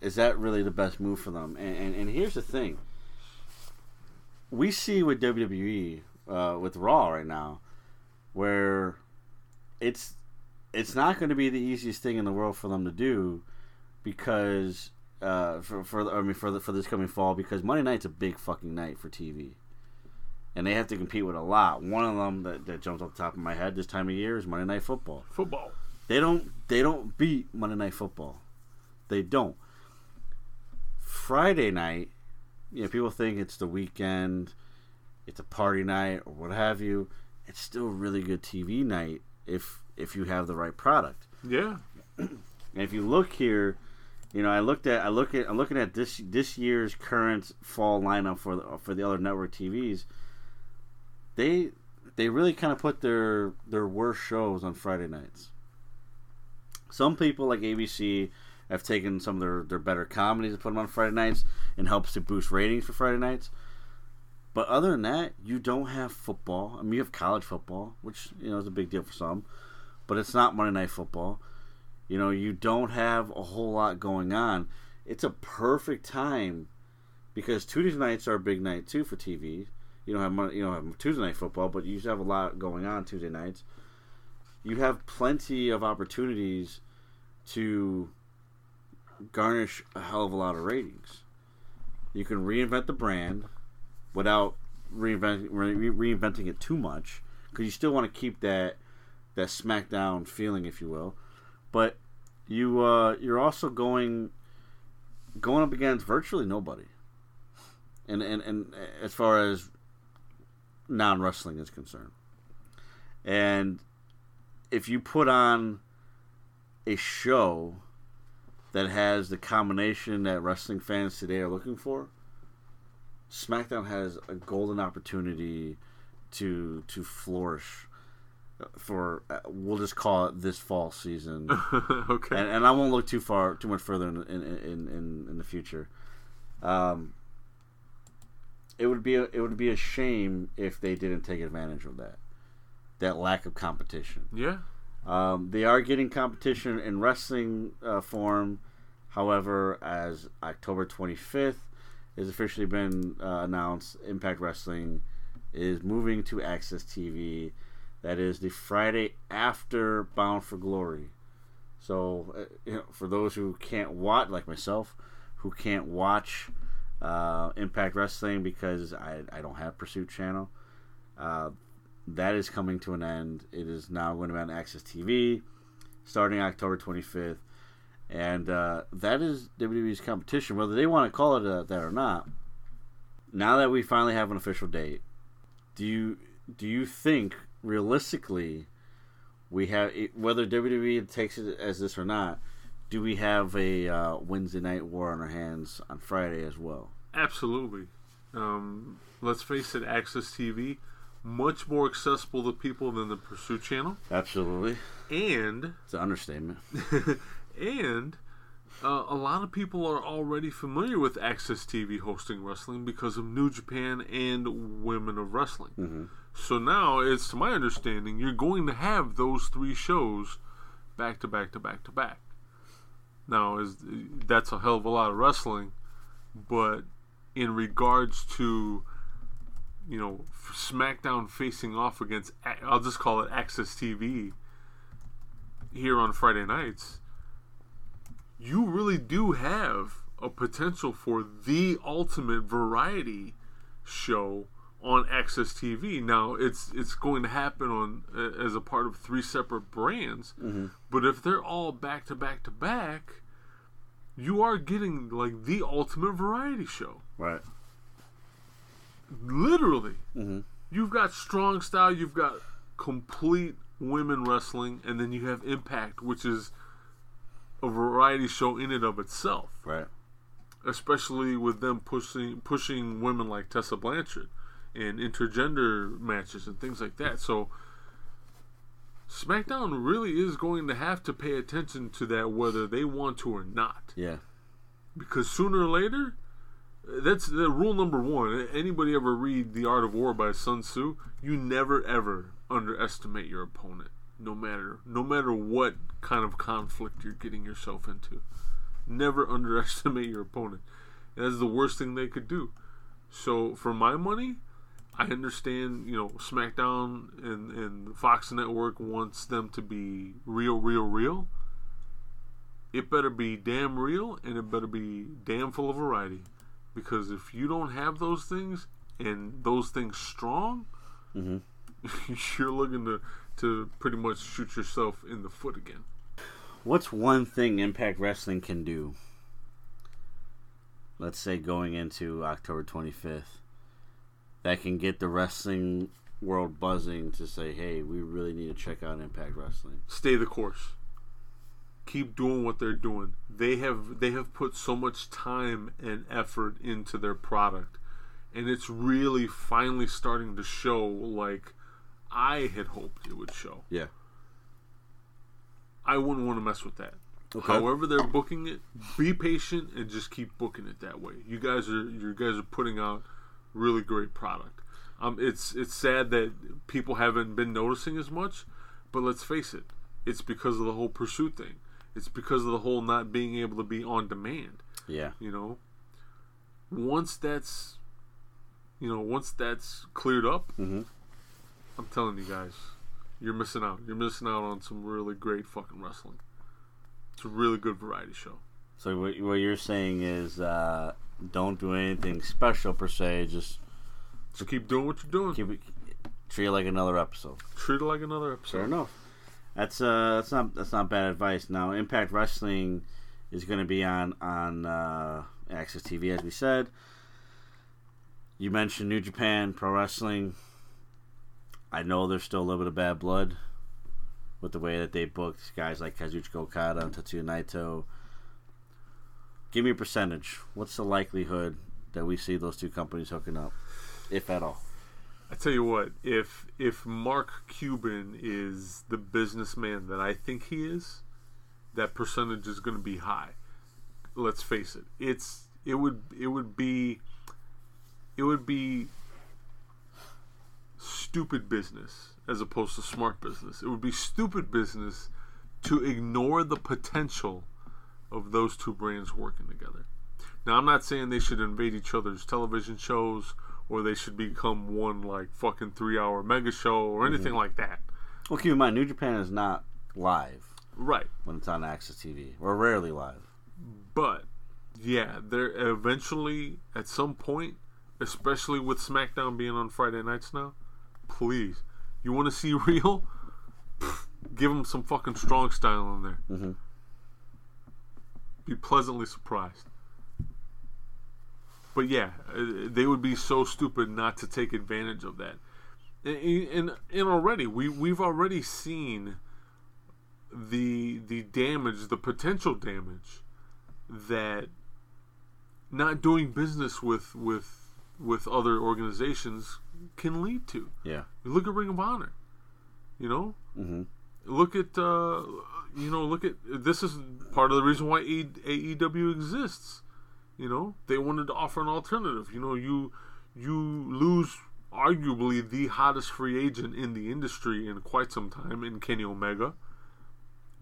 is that really the best move for them? And, and, and here's the thing we see with WWE, uh, with Raw right now, where it's it's not going to be the easiest thing in the world for them to do because uh, for for I mean for the, for this coming fall because Monday night's a big fucking night for TV and they have to compete with a lot. One of them that, that jumps off the top of my head this time of year is Monday Night Football. Football. They don't they don't beat Monday Night Football. They don't. Friday night, you know, people think it's the weekend, it's a party night or what have you. It's still a really good TV night if if you have the right product. Yeah. And if you look here, you know, I looked at I look at I'm looking at this this year's current fall lineup for the, for the other network TVs. They they really kind of put their their worst shows on Friday nights. Some people like ABC have taken some of their, their better comedies and put them on Friday nights and helps to boost ratings for Friday nights. But other than that, you don't have football. I mean, you have college football, which you know is a big deal for some, but it's not Monday Night Football. You know, you don't have a whole lot going on. It's a perfect time because Tuesday nights are a big night too for TV. You don't have Mon- you don't have Tuesday night football, but you have a lot going on Tuesday nights. You have plenty of opportunities to garnish a hell of a lot of ratings. You can reinvent the brand without reinvent, re- reinventing it too much because you still want to keep that that SmackDown feeling, if you will. But you uh, you're also going going up against virtually nobody, and and, and as far as non wrestling is concerned, and if you put on a show that has the combination that wrestling fans today are looking for, SmackDown has a golden opportunity to to flourish for uh, we'll just call it this fall season, *laughs* okay. and, and I won't look too far too much further in in in, in, in the future. Um, it would be a, it would be a shame if they didn't take advantage of that that lack of competition. yeah. Um, they are getting competition in wrestling uh, form. However, as October 25th has officially been uh, announced, Impact Wrestling is moving to AXS TV. That is the Friday after Bound for Glory. So, uh, you know, for those who can't watch, like myself, who can't watch uh, Impact Wrestling because I, I don't have Pursuit Channel, uh, that is coming to an end. It is now going to be on AXS TV starting October 25th. And uh, that is WWE's competition, whether they want to call it uh, that or not. Now that we finally have an official date, do you do you think realistically we have whether WWE takes it as this or not? Do we have a uh, Wednesday night war on our hands on Friday as well? Absolutely. Um, let's face it, Access TV, much more accessible to people than the Pursuit Channel. Absolutely, And it's an understatement. *laughs* and uh, a lot of people are already familiar with AXS TV hosting wrestling because of New Japan and Women of Wrestling. So now it's to my understanding you're going to have those three shows back to back to back to back. Now is that's a hell of a lot of wrestling, but in regards to you know SmackDown facing off against, I'll just call it AXS TV here on Friday nights, you really do have a potential for the ultimate variety show on AXS TV. Now it's it's going to happen on uh, as a part of three separate brands, but if they're all back to back to back, you are getting like the ultimate variety show. Right. Literally, mm-hmm. you've got strong style, you've got complete women wrestling, and then you have Impact, which is a variety show in and of itself. Right. Especially with them pushing pushing women like Tessa Blanchard and intergender matches and things like that. So SmackDown really is going to have to pay attention to that whether they want to or not Yeah. because sooner or later that's the rule number one. Anybody ever read the art of war by sun tzu? You never ever underestimate your opponent no matter no matter what kind of conflict you're getting yourself into. Never *laughs* underestimate your opponent. That's the worst thing they could do. So for my money i understand you know smackdown and, and fox network wants them to be real real real. It better be damn real and it better be damn full of variety. Because if you don't have those things and those things strong, mm-hmm. *laughs* you're looking to, to pretty much shoot yourself in the foot again. What's one thing Impact Wrestling can do? Let's say going into October 25th, that can get the wrestling world buzzing to say, "Hey, we really need to check out Impact Wrestling." Stay the course. Keep doing what they're doing. They have they have put so much time and effort into their product, and it's really finally starting to show like I had hoped it would show. Yeah. I wouldn't want to mess with that. Okay. However they're booking it, be patient and just keep booking it that way. You guys are you guys are putting out really great product. Um, it's it's sad that people haven't been noticing as much, but let's face it, it's because of the whole pursuit thing. It's because of the whole not being able to be on demand. Yeah. You know, once that's you know once that's cleared up, Mhm. I'm telling you guys, you're missing out. You're missing out on some really great fucking wrestling. It's a really good variety show. So what, what you're saying is, uh, don't do anything special per se. Just So keep doing what you're doing. keep it, treat it like another episode. Treat it like another episode. Fair enough. That's uh, that's not that's not bad advice. Now, Impact Wrestling is going to be on on uh, AXS TV, as we said. You mentioned New Japan Pro Wrestling. I know there's still a little bit of bad blood with the way that they booked guys like Kazuchika Okada and Tetsuya Naito. Give me a percentage. What's the likelihood that we see those two companies hooking up, if at all? I tell you what, if if Mark Cuban is the businessman that I think he is, that percentage is going to be high. Let's face it. It's it would it would be it would be stupid business as opposed to smart business. It would be stupid business to ignore the potential of those two brands working together. Now, I'm not saying they should invade each other's television shows or they should become one like fucking three hour mega show or anything like that. Well, keep in mind, New Japan is not live Right. when it's on AXS TV, or rarely live. But yeah, there eventually at some point, especially with SmackDown being on Friday nights now, please, you want to see *laughs* real? Give them some fucking strong style in there. Mhm. Be pleasantly surprised. But yeah, uh, they would be so stupid not to take advantage of that. And, and, and already we we've already seen the the damage, the potential damage that not doing business with with with other organizations can lead to. Yeah. Look at Ring of Honor. You know, hmm look at uh, you know, look at this is part of the reason why AEW exists. You know, they wanted to offer an alternative. You know, you you lose arguably the hottest free agent in the industry in quite some time in Kenny Omega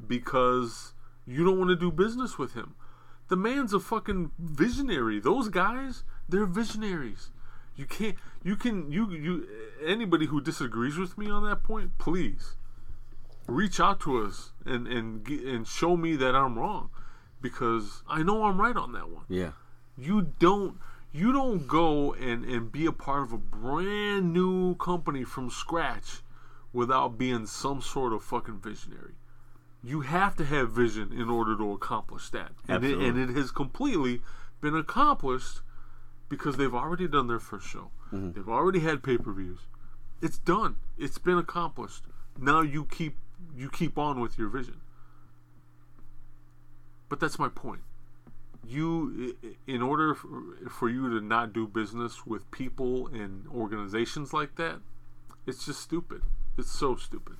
because you don't want to do business with him. The man's a fucking visionary. Those guys, they're visionaries. You can't you can you you anybody who disagrees with me on that point, please reach out to us and and and show me that I'm wrong because I know I'm right on that one. Yeah. You don't you don't go and and be a part of a brand new company from scratch without being some sort of fucking visionary. You have to have vision in order to accomplish that. And it, and it has completely been accomplished because they've already done their first show. Mm-hmm. They've already had pay-per-views. It's done. It's been accomplished. Now you keep you keep on with your vision. But that's my point. You, in order for, you to not do business with people and organizations like that, it's just stupid. It's so stupid.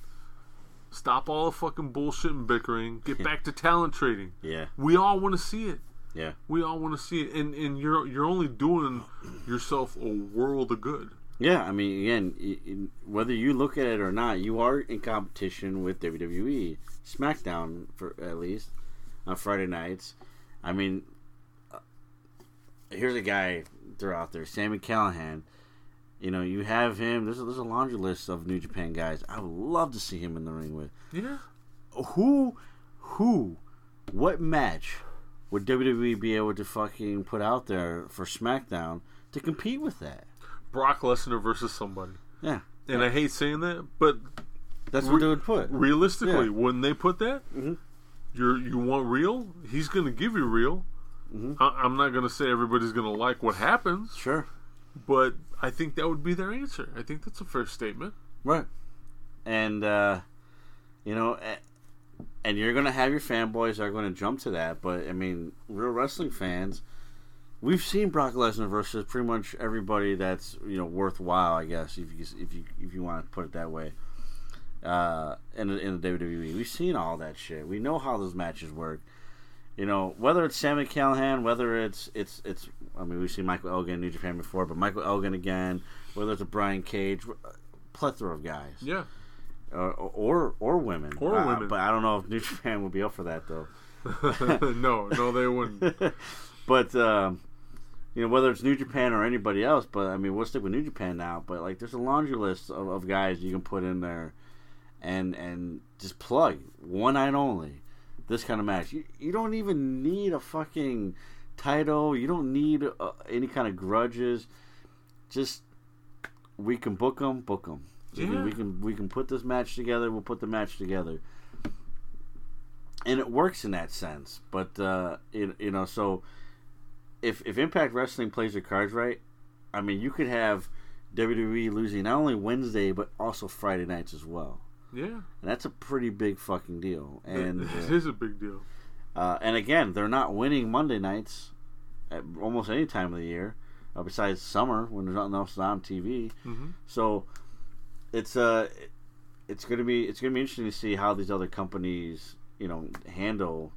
Stop all the fucking bullshit and bickering. Get back to talent trading. Yeah. We all want to see it. Yeah. We all want to see it, and and you're you're only doing yourself a world of good. Yeah, I mean, again, i- i- whether you look at it or not, you are in competition with WWE, SmackDown for at least on Friday nights. I mean, here's a guy they're out there, Sami Callihan. You know, you have him. There's a, there's a laundry list of New Japan guys. I would love to see him in the ring with. Yeah. Who, who, what match would WWE be able to fucking put out there for SmackDown to compete with that? Brock Lesnar versus somebody. Yeah, And I hate saying that, but that's what Re- they would put. realistically, Yeah. when they put that, Mhm. you're you want real. He's gonna give you real. Mhm. I, I'm not gonna say everybody's gonna like what happens, Sure. but I think that would be their answer. I think that's a fair statement. Right. And uh, you know, and you're gonna have your fanboys that are gonna jump to that, but I mean, real wrestling fans, we've seen Brock Lesnar versus pretty much everybody that's you know worthwhile, I guess, if you if you if you want to put it that way. Uh, in in the WWE, we've seen all that shit. We know how those matches work. You know, whether it's Sami Callihan, whether it's it's it's. I mean, we've seen Michael Elgin in New Japan before, but Michael Elgin again. Whether it's a Brian Cage, plethora of guys Yeah. or or, or women, Or Uh, women. But I don't know if New *laughs* Japan would be up for that though. *laughs* no, no, they wouldn't. *laughs* but um, you know whether it's New Japan or anybody else. But I mean, we'll stick with New Japan now. But like, there's a laundry list of, of guys you can put in there, and and just plug one night only. This kind of match. You, you don't even need a fucking title. You don't need uh, any kind of grudges. Just we can book them, book them. Yeah. We can we can put this match together. We'll put the match together, and it works in that sense. But uh, it, you know, so if if Impact Wrestling plays their cards right, I mean, you could have WWE losing not only Wednesday but also Friday nights as well, Yeah. and that's a pretty big fucking deal. And *laughs* it uh, is a big deal. uh, and again, they're not winning Monday nights at almost any time of the year, uh, besides summer when there's nothing else on TV. hmm So it's uh it's gonna be it's gonna be interesting to see how these other companies you know handle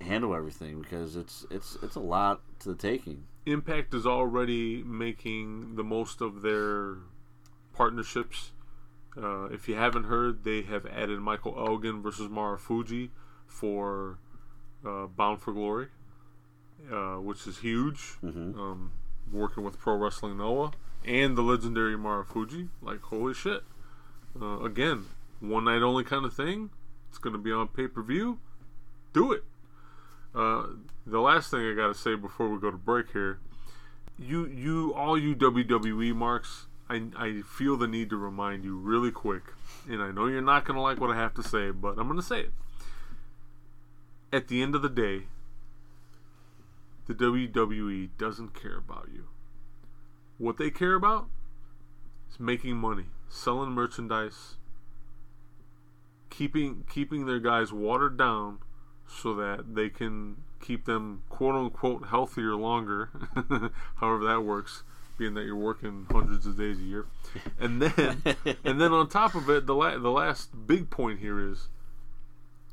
handle everything because it's it's it's a lot to the taking. Impact is already making the most of their partnerships. Uh, if you haven't heard, they have added Michael Elgin versus Marufuji for uh, Bound for Glory, uh, which is huge. Mhm. Um, working with Pro Wrestling Noah and the legendary Marufuji, like holy shit! Uh, again, one night only kind of thing. It's going to be on pay per view. Do it. Uh, the last thing I gotta say before we go to break here, you you all you WWE marks, I I feel the need to remind you really quick, and I know you're not gonna like what I have to say, but I'm gonna say it. At the end of the day, the WWE doesn't care about you. What they care about is making money, selling merchandise, keeping keeping their guys watered down so that they can keep them quote unquote healthier longer, *laughs* however that works, being that you're working hundreds of days a year. And then *laughs* and then on top of it, the la- the last big point here is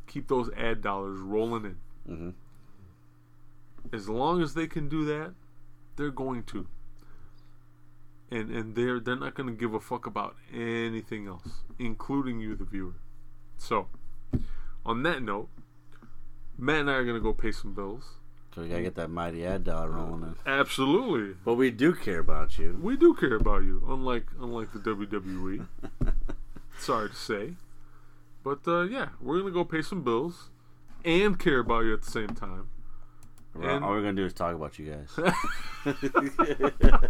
keep those ad dollars rolling in. Mhm. As long as they can do that, they're going to. And and they're they're not going to give a fuck about anything else, including you, the viewer. So, on that note, Matt and I are going to go pay some bills. So we gotta get that mighty ad dollar rolling in. Absolutely. But we do care about you. We do care about you, unlike unlike the WWE. *laughs* Sorry to say, but uh, yeah, we're gonna go pay some bills and care about you at the same time. We're- And- All we're gonna do is talk about you guys. *laughs*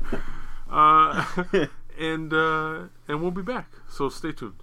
Uh, *laughs* and uh, and we'll be back. So stay tuned.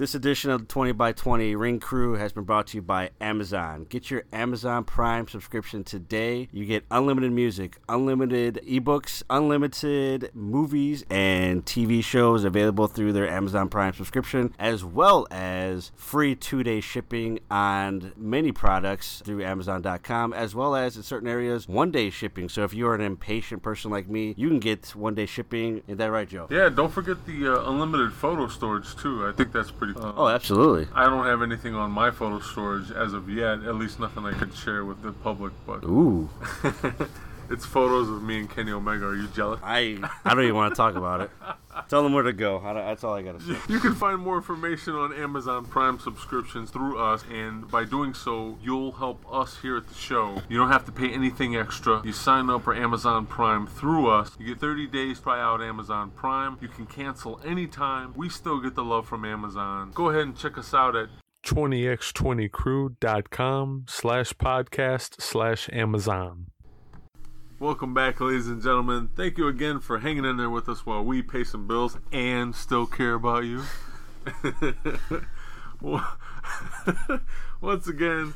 This edition of the 20 by 20 Ring Crew has been brought to you by Amazon. Get your Amazon Prime subscription today. You get unlimited music, unlimited ebooks, unlimited movies and TV shows available through their Amazon Prime subscription, as well as free two day shipping on many products through Amazon.com, as well as in certain areas, one day shipping. So if you're an impatient person like me, you can get one day shipping. Is that right, Joe? Yeah, don't forget the uh, unlimited photo storage too. I think that's pretty. Uh, Oh, absolutely. I don't have anything on my photo storage as of yet. At least nothing I could share with the public. But Ooh. *laughs* it's photos of me and Kenny Omega. Are you jealous? I I don't even want to talk about it. Tell them where to go. I that's all I gotta say. You can find more information on Amazon Prime subscriptions through us, and by doing so, you'll help us here at the show. You don't have to pay anything extra. You sign up for Amazon Prime through us. You get 30 days to try out Amazon Prime. You can cancel anytime. We still get the love from Amazon. Go ahead and check us out at 20x20crew.com slash podcast slash Amazon. Welcome back, ladies and gentlemen. Thank you again for hanging in there with us while we pay some bills and still care about you. *laughs* *laughs* Once again,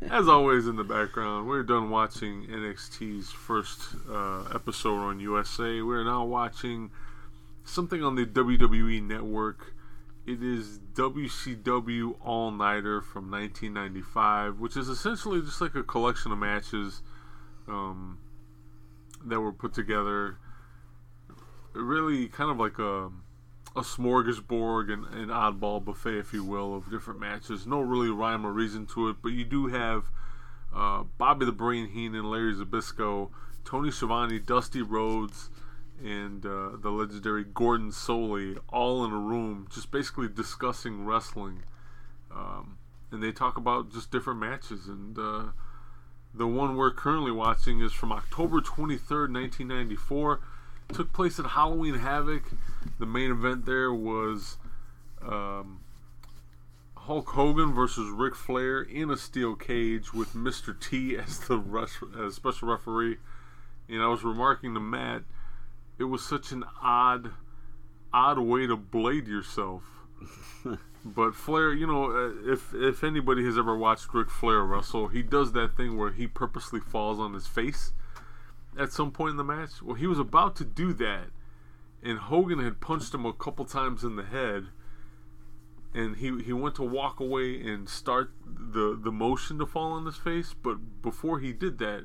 as always in the background, we're done watching NXT's first uh, episode on USA. We're now watching something on the WWE network. It is WCW All Nighter from 1995, which is essentially just like a collection of matches um, that were put together. Really, kind of like a a smorgasbord and an oddball buffet, if you will, of different matches. No really rhyme or reason to it, but you do have uh, Bobby the Brain Heenan, Larry Zbyszko, Tony Schiavone, Dusty Rhodes, and uh, the legendary Gordon Solie all in a room, just basically discussing wrestling. Um, and they talk about just different matches. And uh, the one we're currently watching is from October 23rd, 1994. Took place at Halloween Havoc. The main event there was um, Hulk Hogan versus Ric Flair in a steel cage with Mr. T *laughs* as the ref- as special referee. And I was remarking to Matt, it was such an odd, odd way to blade yourself. *laughs* but Flair, you know, uh, if if anybody has ever watched Ric Flair wrestle, he does that thing where he purposely falls on his face at some point in the match. Well, he was about to do that, and Hogan had punched him a couple times in the head, and he he went to walk away and start the the motion to fall on his face, but before he did that,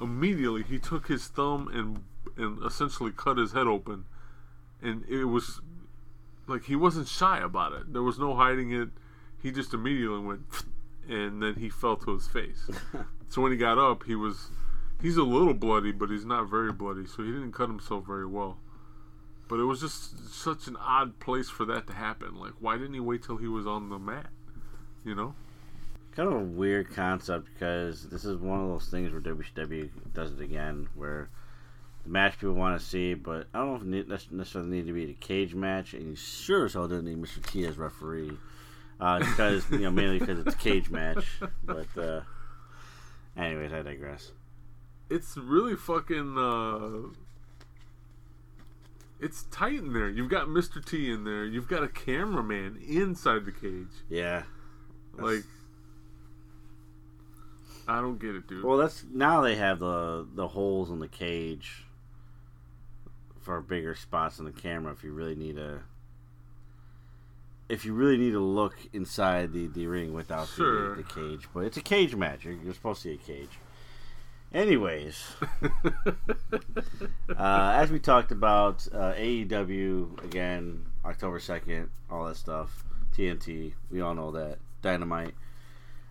immediately he took his thumb and and essentially cut his head open, and it was like he wasn't shy about it. There was no hiding it. He just immediately went, *sniffs* and then he fell to his face. *laughs* so when he got up, he was he's a little bloody, but he's not very bloody, so he didn't cut himself very well. But it was just such an odd place for that to happen. Like, why didn't he wait till he was on the mat? You know? Kind of a weird concept because this is one of those things where WCW does it again, where the match people want to see, but I don't know if it necessarily need to be a cage match, and you sure as hell didn't need Mr. T as referee, uh, because you know mainly because it's a cage match. But uh, anyways, I digress. It's really fucking. Uh, it's tight in there. You've got Mr. T in there. You've got a cameraman inside the cage. Yeah. Like, I don't get it, dude. Well, that's now they have the the holes in the cage for bigger spots in the camera. If you really need a, if you really need to look inside the, the ring without Sure. the, the cage, but it's a cage match. You're, you're supposed to see a cage. Anyways, *laughs* uh, as we talked about, uh, AEW again, October second, all that stuff. TNT. We all know that Dynamite.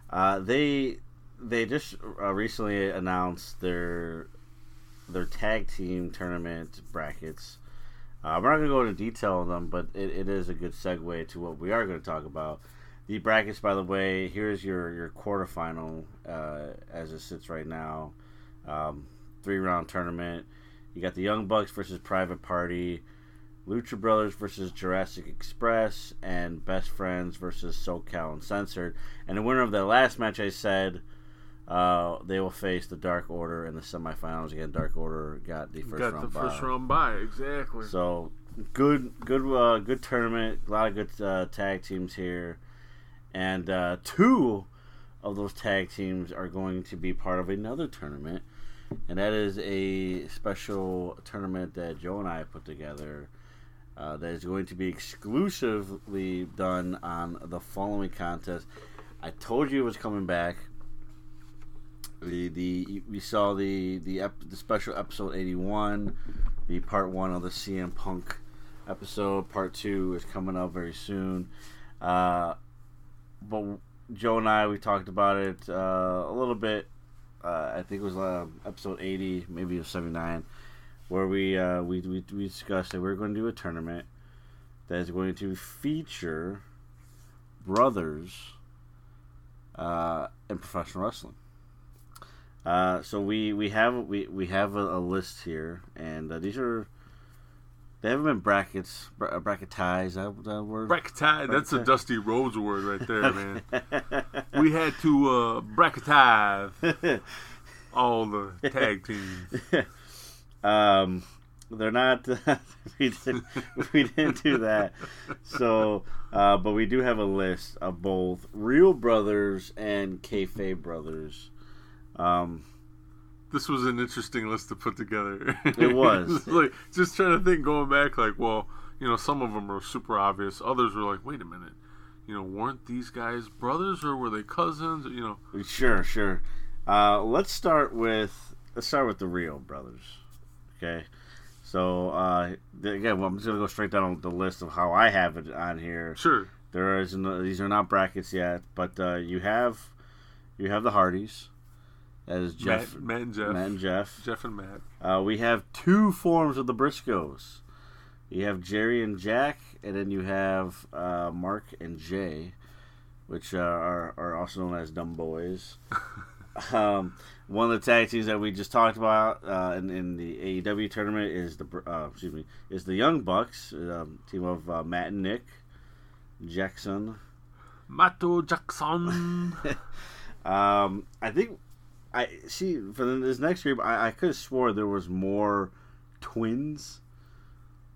Uh, they they just uh, recently announced their their tag team tournament brackets. Uh, we're not going to go into detail on them, but it, it is a good segue to what we are going to talk about. The brackets, by the way, here's your your quarterfinal uh, as it sits right now. Um, three round tournament. You got the Young Bucks versus Private Party, Lucha Brothers versus Jurassic Express, and Best Friends versus SoCal Uncensored. And the winner of the last match, I said, uh, they will face the Dark Order in the semifinals. Again, Dark Order got the first Got round the bye. first round bye, exactly. So good, good, uh, good tournament. A lot of good uh, tag teams here, and uh, two of those tag teams are going to be part of another tournament, and that is a special tournament that Joe and I put together. Uh, that is going to be exclusively done on the following contest. I told you it was coming back. The the we saw the the, ep, the special episode eighty one, the part one of the CM Punk episode. Part two is coming up very soon. Uh, but Joe and I we talked about it uh, a little bit. Uh, I think it was uh, episode eighty, maybe it was seventy nine, where we, uh, we we we discussed that we are going to do a tournament that is going to feature brothers uh, in professional wrestling. Uh, so we, we have we, we have a, a list here, and uh, these are they haven't been brackets bra- bracketized. That, that word. Bracketize. That's a Dusty Rhodes word right there, *laughs* man. we had to uh, bracketize *laughs* all the tag teams. *laughs* um, they're not. we didn't. We didn't do that. So, uh, but we do have a list of both Real Brothers and Kayfabe Brothers. Um, This was an interesting list to put together. *laughs* It was. *laughs* like just trying to think, going back, like, well, you know, some of them were super obvious. Others were like, wait a minute, you know, weren't these guys brothers or were they cousins? You know, Sure, sure. Uh, let's start with let's start with the Real brothers. Okay, so uh, again, well, I'm just gonna go straight down the list of how I have it on here. sure, There is no, these are not brackets yet, but uh, you have you have the Hardys. That is Jeff, Matt, Matt and Jeff, Matt and Jeff. Jeff and Matt. Uh, we have two forms of the Briscoes. You have Jerry and Jack, and then you have uh, Mark and Jay, which uh, are, are also known as Dem Boys. *laughs* um, one of the tag teams that we just talked about uh, in, in the AEW tournament is the uh, excuse me is the Young Bucks, um, team of uh, Matt and Nick, Jackson. Matto Jackson. *laughs* Um, I think I see for this next group. I, I could have swore there was more twins.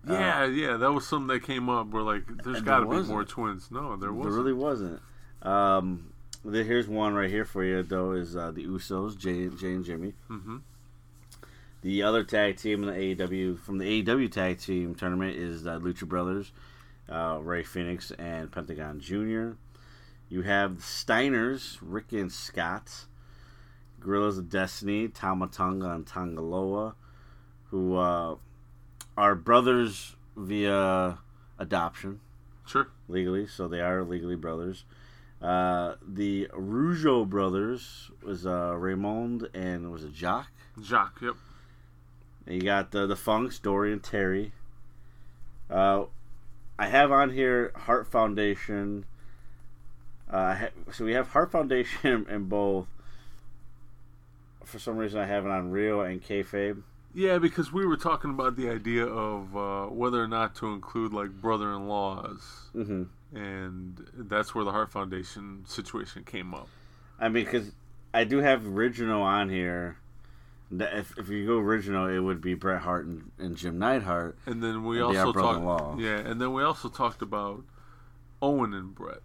yeah, yeah, that was something that came up. Where like, there's got to there be more twins. No, there wasn't. There really wasn't. Um, there- here's one right here for you though. Is uh, the Usos, Jay, Jay and Jimmy. hmm The other tag team in the AEW from the AEW tag team tournament is uh, Lucha Brothers, uh, Rey Fenix and Pentagon Jr. You have the Steiners, Rick and Scott, Gorillas of Destiny, Tama Tonga and Tanga Loa, who uh, are brothers via adoption Sure. legally, so they are legally brothers. Uh, the Rougeau brothers was uh, Raymond and was it Jacques. Jacques. Yep. And you got the the Funks, Dory and Terry. Uh, I have on here Heart Foundation. Uh, so we have Heart Foundation *laughs* in both. For some reason, I have it on Real and Kayfabe. Yeah, because we were talking about the idea of uh, whether or not to include like brother-in-laws, hmm and that's where the Heart Foundation situation came up. I mean, because I do have original on here. If, if you go original, it would be Bret Hart and, and Jim Neidhart. And then we And also talked. Yeah, and then we also talked about Owen and Bret.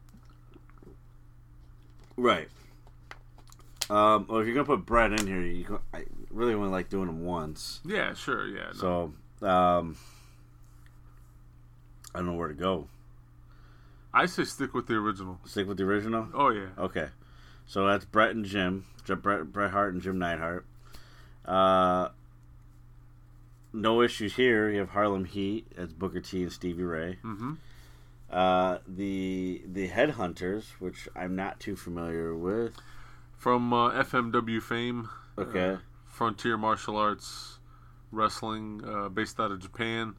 Right. Um, well, if you're gonna put Bret in here, you go, I really only like doing them once. Yeah, sure. Yeah. No. So, um, I don't know where to go. I say stick with the original. Stick with the original. Oh yeah. Okay, so that's Bret and Jim, Brett, Bret Hart and Jim Neidhart. Uh, no issues here. You have Harlem Heat. That's Booker T and Stevie Ray. Mm-hmm. Uh, the the Headhunters, which I'm not too familiar with. From uh, FMW fame, Okay. uh, Frontier Martial Arts Wrestling, uh, based out of Japan.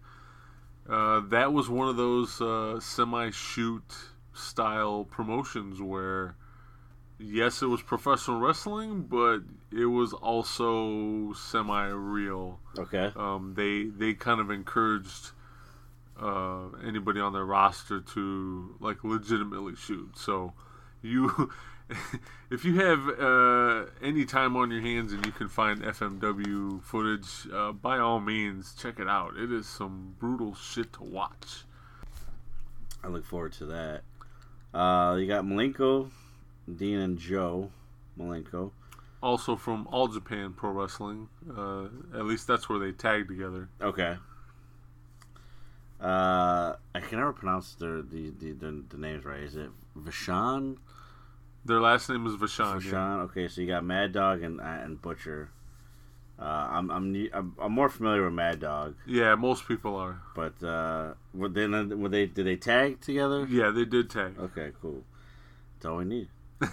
Uh, that was one of those uh, semi-shoot style promotions where, yes, it was professional wrestling, but it was also semi-real. Okay. Um, they they kind of encouraged uh, anybody on their roster to like legitimately shoot. So *laughs* you, *laughs* if you have uh, any time on your hands and you can find FMW footage, uh, by all means check it out. It is some brutal shit to watch. I look forward to that. Uh, you got Malenko, Dean, and Joe Malenko. Also from All Japan Pro Wrestling, uh, at least that's where they tag together. Okay. Uh, I can never pronounce their the, the, the, the names right. Is it Vishan? Their last name is Vachon. yeah. Okay, so you got Mad Dog and and Butcher. Uh, I'm, I'm I'm I'm more familiar with Mad Dog, Yeah, most people are. but uh, were they were they did they tag together? Yeah, they did tag. Okay, cool. That's all we need. *laughs*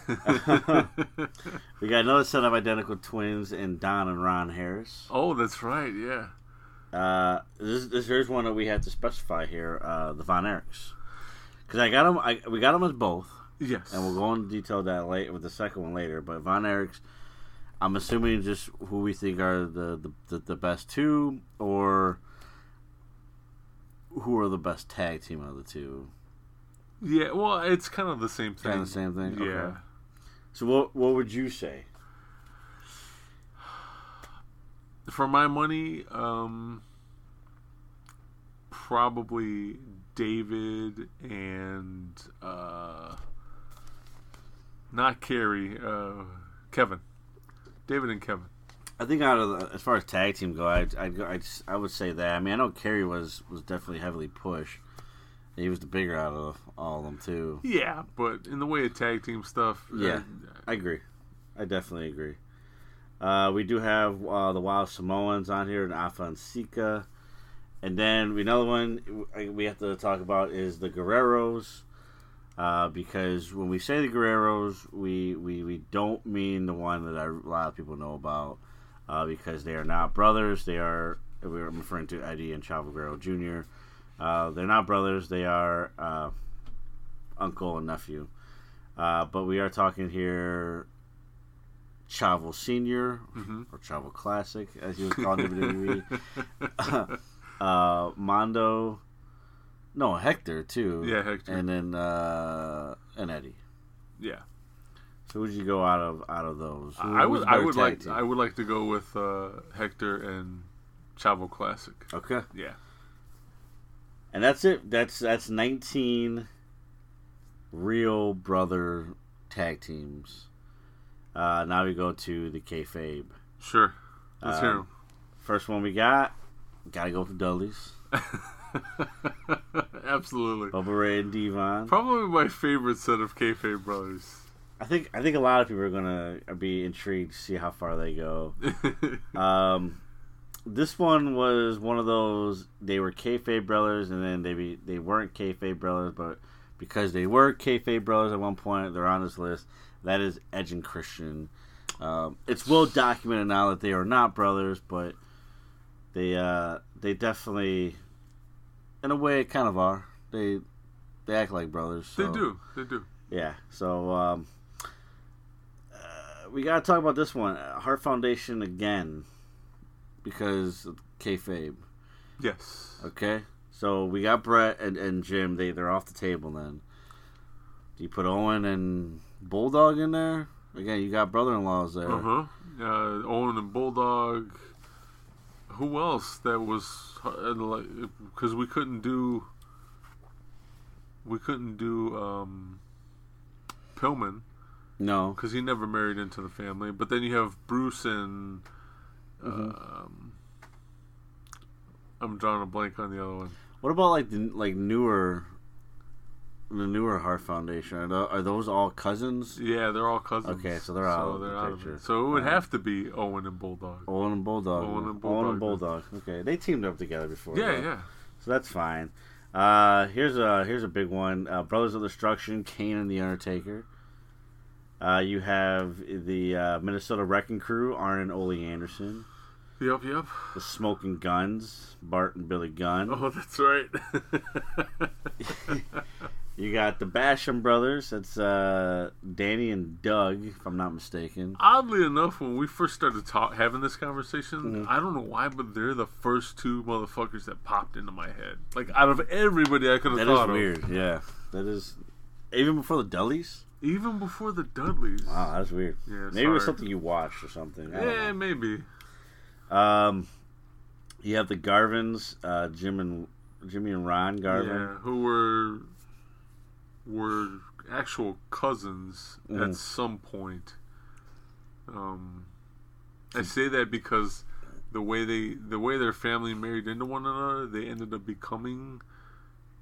We got another set of identical twins in Don and Ron Harris. oh, that's right. Yeah. Uh, this, this here's one that we had to specify here. Uh, the Von Erichs, because I got them. I, we got them as both, Yes. and we'll go into detail that later with the second one later. But Von Erichs, I'm assuming just who we think are the the, the, best two, or who are the best tag team of the two. Yeah, well, it's kind of the same thing. Kind of the same thing. Yeah. Okay. So what what would you say? For my money, um, probably David and uh, not Kerry, uh, Kevin. David and Kevin. I think out of the, as far as tag team go, I'd, I'd go, I'd, I would say that. I mean, I know Kerry was was definitely heavily pushed. He was the bigger out of all of them too. Yeah, but in the way of tag team stuff, Yeah. uh, I agree. I definitely agree. Uh, we do have uh, the Wild Samoans on here and Afa and Sika. And then another one we have to talk about is the Guerreros. Uh, because when we say the Guerreros, we, we, we don't mean the one that I, a lot of people know about. Uh, because they are not brothers. They are, we're referring to Eddie and Chavo Guerrero Jr. Uh, they're not brothers. They are uh, uncle and nephew. Uh, but we are talking here Chavo Senior Mhm. or Chavo Classic, as he was called in WWE. uh, Mando, no Hector too. Yeah, Hector. and then uh, and Eddie. yeah. So would you go out of out of those? Who- I would, I would like, team? I would like to go with uh, Hector and Chavo Classic. Okay, Yeah. and that's it. That's that's nineteen real brother tag teams. Uh, now we go to the kayfabe. Sure. Let's hear Um, First one we got, gotta go with the Dudleys. *laughs* *laughs* Absolutely. Bubba Ray and Devon. Probably my favorite set of kayfabe brothers. I think I think a lot of people are gonna be intrigued to see how far they go. *laughs* Um, this one was one of those they were kayfabe brothers, and then they be, they weren't kayfabe brothers, but because they were kayfabe brothers at one point, they're on this list. That is Edge and Christian. Um, it's well documented now that they are not brothers, but they uh, they definitely, in a way, kind of are. They they act like brothers. they do. They do. yeah. So um, uh, we gotta talk about this one, uh, Heart Foundation again, because of kayfabe. Yes. Okay. So we got Bret and, and Jim. They they're off the table. Then do you put Owen and Bulldog in there? Again, you got brother-in-laws there. Uh-huh. Uh Owen and Bulldog. Who else that was because we couldn't do we couldn't do um Pillman No. because he never married into the family. But then you have Bruce and Mm-hmm. um, I'm drawing a blank on the other one. What about like the like newer, the newer Heart Foundation? Are, are those all cousins? Yeah, they're all cousins. Okay, so they're out of they're the out of picture. it. So it would have to be Owen and Bulldog. Owen and Bulldog. Owen and Owen Bulldog. and Bulldog. Okay, they teamed up together before. yeah, though. yeah. So that's fine. Uh, here's a here's a big one. Uh, Brothers of Destruction, Kane and the Undertaker. Uh, you have the uh, Minnesota Wrecking Crew, Arn and Ole Anderson. Yep, yep. The Smoking Guns, Bart and Billy Gunn. Oh, that's right. *laughs* *laughs* You got the Basham brothers. That's uh, Danny and Doug, if I'm not mistaken. Oddly enough, when we first started ta- having this conversation, Mm-hmm. I don't know why, but they're the first two motherfuckers that popped into my head. Like out of everybody I could have thought of, That is weird. Yeah, that is even before the Dudleys. even before the Dudleys. Wow, that's weird. Yeah, Maybe it was something you watched or something. Yeah, maybe. Um, you have the Garvins, uh, Jim and Jimmy and Ron Garvin. Yeah, who were were actual cousins Mhm. at some point. Um, I say that because the way they the way their family married into one another, they ended up becoming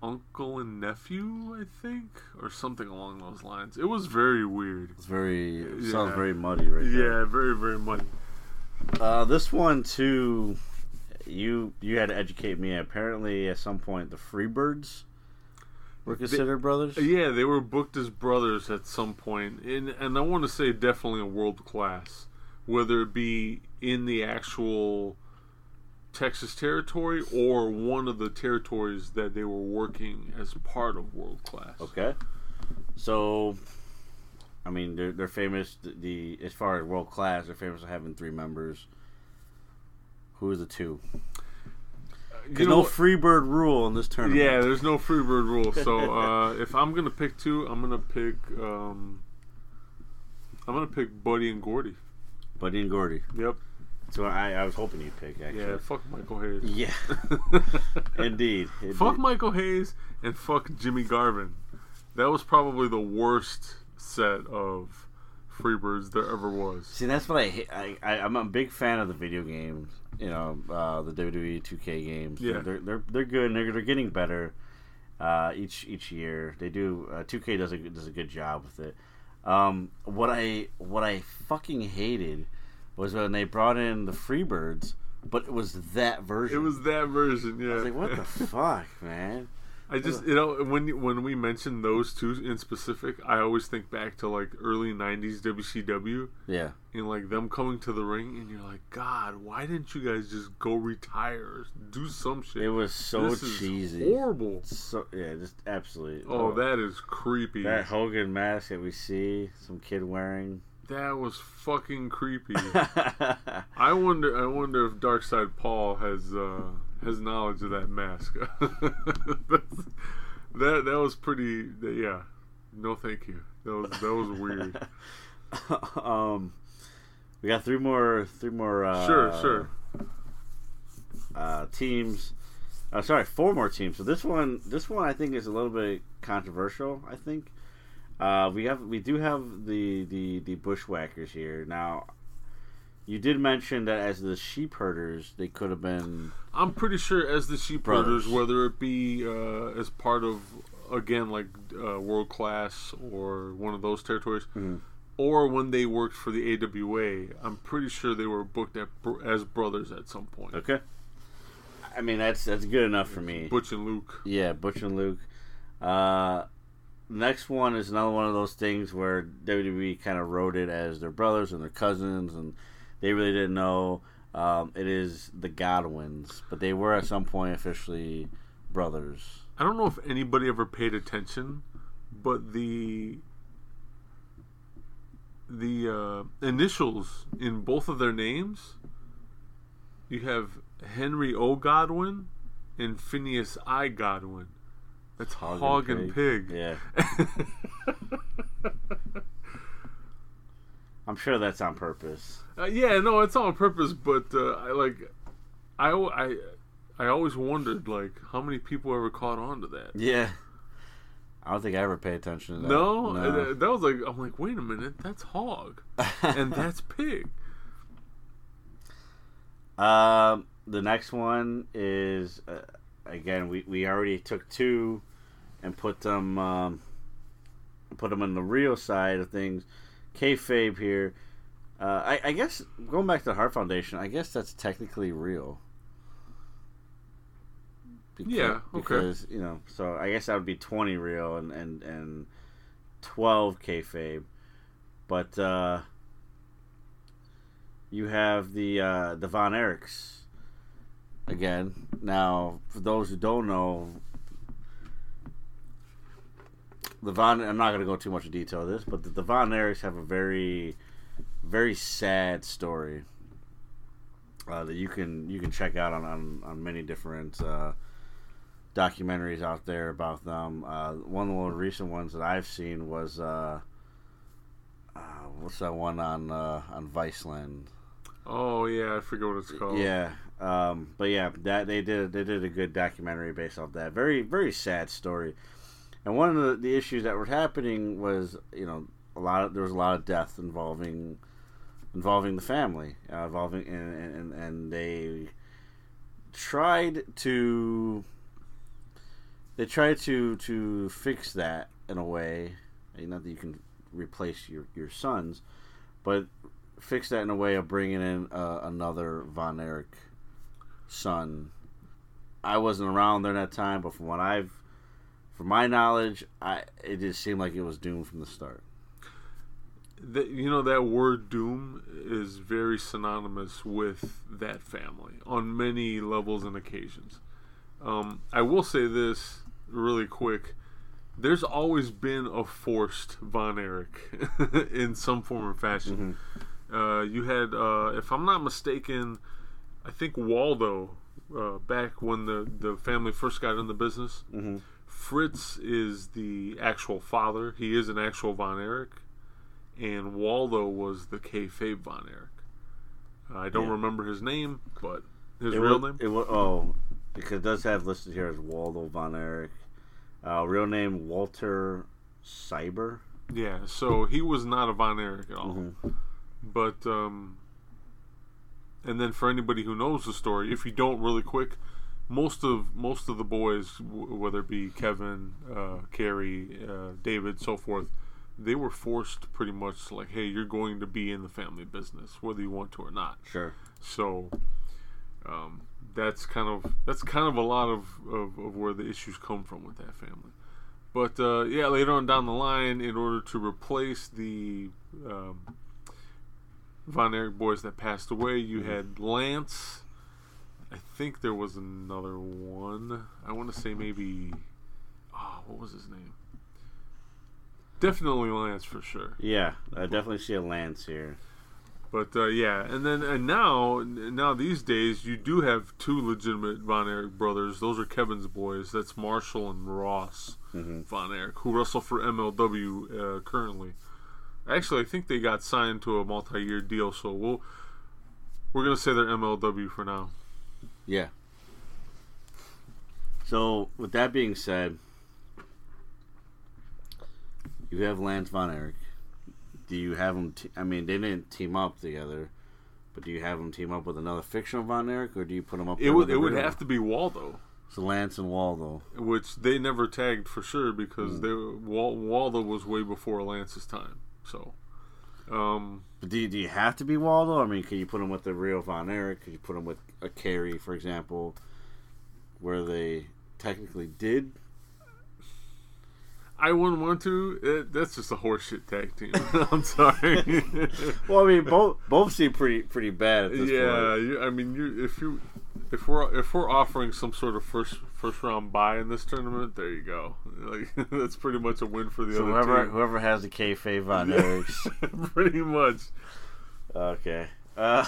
uncle and nephew, I think, or something along those lines. It was very weird. It's very it sounds very muddy right there. Yeah, very very muddy. Uh, this one too. You you had to educate me. Apparently, at some point, the Freebirds were considered brothers. Yeah, they were booked as brothers at some point, and and I want to say definitely a world class, whether it be in the actual Texas territory or one of the territories that they were working as part of world class. Okay. So, I mean, they're they're famous. The, the as far as world class, they're famous for having three members. Who are the two? You know no what? Freebird rule in this tournament. yeah, there's no freebird rule. So *laughs* uh, if I'm gonna pick two, I'm gonna pick um, I'm gonna pick Buddy and Gordy. Buddy and Gordy. Yep. So I, I was hoping you'd pick actually. Yeah. Fuck Michael Hayes. Yeah. *laughs* Indeed. Fuck Michael Hayes and fuck Jimmy Garvin. That was probably the worst set of Freebirds there ever was. See, that's what I hate. I, I I'm a big fan of the video games. You know, uh, the WWE 2K games. Yeah. they're they're they're good. and They're they're getting better uh, each each year. They do. Uh, 2K does a does a good job with it. Um, what I what I fucking hated was when they brought in the Freebirds, but it was that version. It was that version, yeah. I was like, what the *laughs* fuck, man? I just you know when when we mention those two in specific, I always think back to like early '90s WCW Yeah. and like them coming to the ring, and you're like, God, why didn't you guys just go retire, do some shit? It was so This is cheesy. horrible. So yeah, just absolutely. Oh, that is creepy. that Hogan mask that we see some kid wearing. That was fucking creepy. *laughs* I wonder. I wonder if Darkside Paul has uh, has knowledge of that mask. *laughs* That that was pretty. Yeah. No, thank you. That was that was weird. *laughs* um, we got three more, three more. Uh, Sure, sure. Uh, teams. Uh, sorry, four more teams. So this one, this one, I think is a little bit controversial. I think uh, we have, we do have the the the bushwhackers here. Now, you did mention that as the sheep herders, they could have been. I'm pretty sure as the sheep Brothers. herders, whether it be uh, as part of again like uh, world class or one of those territories, Mhm. or when they worked for the AWA, I'm pretty sure they were booked at, as brothers at some point. Okay. I mean, that's that's good enough for me. Butch and Luke. Yeah, Butch and Luke. Uh, next one is another one of those things where WWE kind of wrote it as their brothers and their cousins, and they really didn't know. Um, it is the Godwins, but they were at some point officially brothers. I don't know if anybody ever paid attention, but the the uh, initials in both of their names, you have Henry O. Godwin and Phineas I. Godwin. That's Hog Hog, and and Pig. Yeah, *laughs* I'm sure that's on purpose. Uh, yeah, no, it's on purpose, but uh, I like, I, I, I always wondered like how many people ever caught on to that. Yeah, I don't think I ever paid attention to that. No, Uh, that was like I'm like, wait a minute, that's hog, *laughs* and that's pig. Um, the next one is uh, again we, we already took two and put them um, put them on the real side of things. Kayfabe here. Uh, I, I guess going back to the Heart Foundation, I guess that's technically real. Because, Yeah, okay. Because you know, so I guess that would be twenty real and and and twelve kayfabe, but uh, you have the uh, the Von Erichs again. Now, for those who don't know, the Von I'm not going to go too much in detail of this, but the, the Von Erichs have a very very sad story uh, that you can you can check out on on, on many different uh, documentaries out there about them. Uh, one of the more recent ones that I've seen was uh, uh, what's that one on uh, on Viceland? Oh yeah, I forget what it's called. Yeah, um, but yeah, that they did they did a good documentary based off that. Very very sad story. And one of the, the issues that were happening was you know a lot of there was a lot of death involving involving the family, uh, involving and, and and they tried to they tried to to fix that in a way. Not that you can replace your your sons, but fix that in a way of bringing in uh, another Von Erich son. I wasn't around during that time, but from what I've, from my knowledge, I it just seemed like it was doomed from the start. That you know that word doom is very synonymous with that family on many levels and occasions. Um, I will say this really quick. There's always been a forced Von Erich *laughs* in some form or fashion. Uh, you had, uh, if I'm not mistaken, I think Waldo, uh, back when the, the family first got in the business, Mm-hmm. Fritz is the actual father. He is an actual Von Erich. And Waldo was the kayfabe Von Erich. I don't Yeah. remember his name, but his It real wa- name? It wa- oh, because it does have listed here as Waldo Von Erich. Uh, real name Walter Cyber. Yeah, so he was not a Von Erich at all. Mhm. But um and then for anybody who knows the story, if you don't really quick, most of most of the boys, w- whether it be Kevin, uh, Kerry, uh, David, so forth, they were forced pretty much like, hey, you're going to be in the family business, whether you want to or not. Sure. So um, that's kind of that's kind of a lot of, of, of where the issues come from with that family. But uh, yeah, later on down the line, in order to replace the um, Von Erich boys that passed away, you had Lance. I think there was another one. I want to say maybe. Oh, what was his name? Definitely Lance for sure. Yeah, I definitely see a Lance here. But uh, yeah, and then and now now these days you do have two legitimate Von Erich brothers. Those are Kevin's boys. That's Marshall and Ross Mhm. Von Erich, who wrestle for MLW uh, currently. Actually, I think they got signed to a multi-year deal, so we'll we're gonna say they're MLW for now. Yeah. So, with that being said, you have Lance Von Erich. Do you have them? Te- I mean, they didn't team up together, but do you have them team up with another fictional Von Erich, or do you put them up? It would it would have to be Waldo, So Lance and Waldo. which they never tagged for sure because hmm. they Wal, Waldo was way before Lance's time. So, um, But do you, do you have to be Waldo? I mean, can you put him with the real Von Erich? Could you put him with a Kerry, for example, where they technically did? I wouldn't want to. It, that's just a horseshit tag team. *laughs* I'm sorry. *laughs* Well, I mean, both both seem pretty pretty bad at this yeah, point. you, I mean, you if you if we're if we're offering some sort of first first round buy in this tournament, there you go. *laughs* Like *laughs* that's pretty much a win for the So other whoever team. whoever has the kayfabe *laughs* Von Erichs. pretty much. okay. Uh,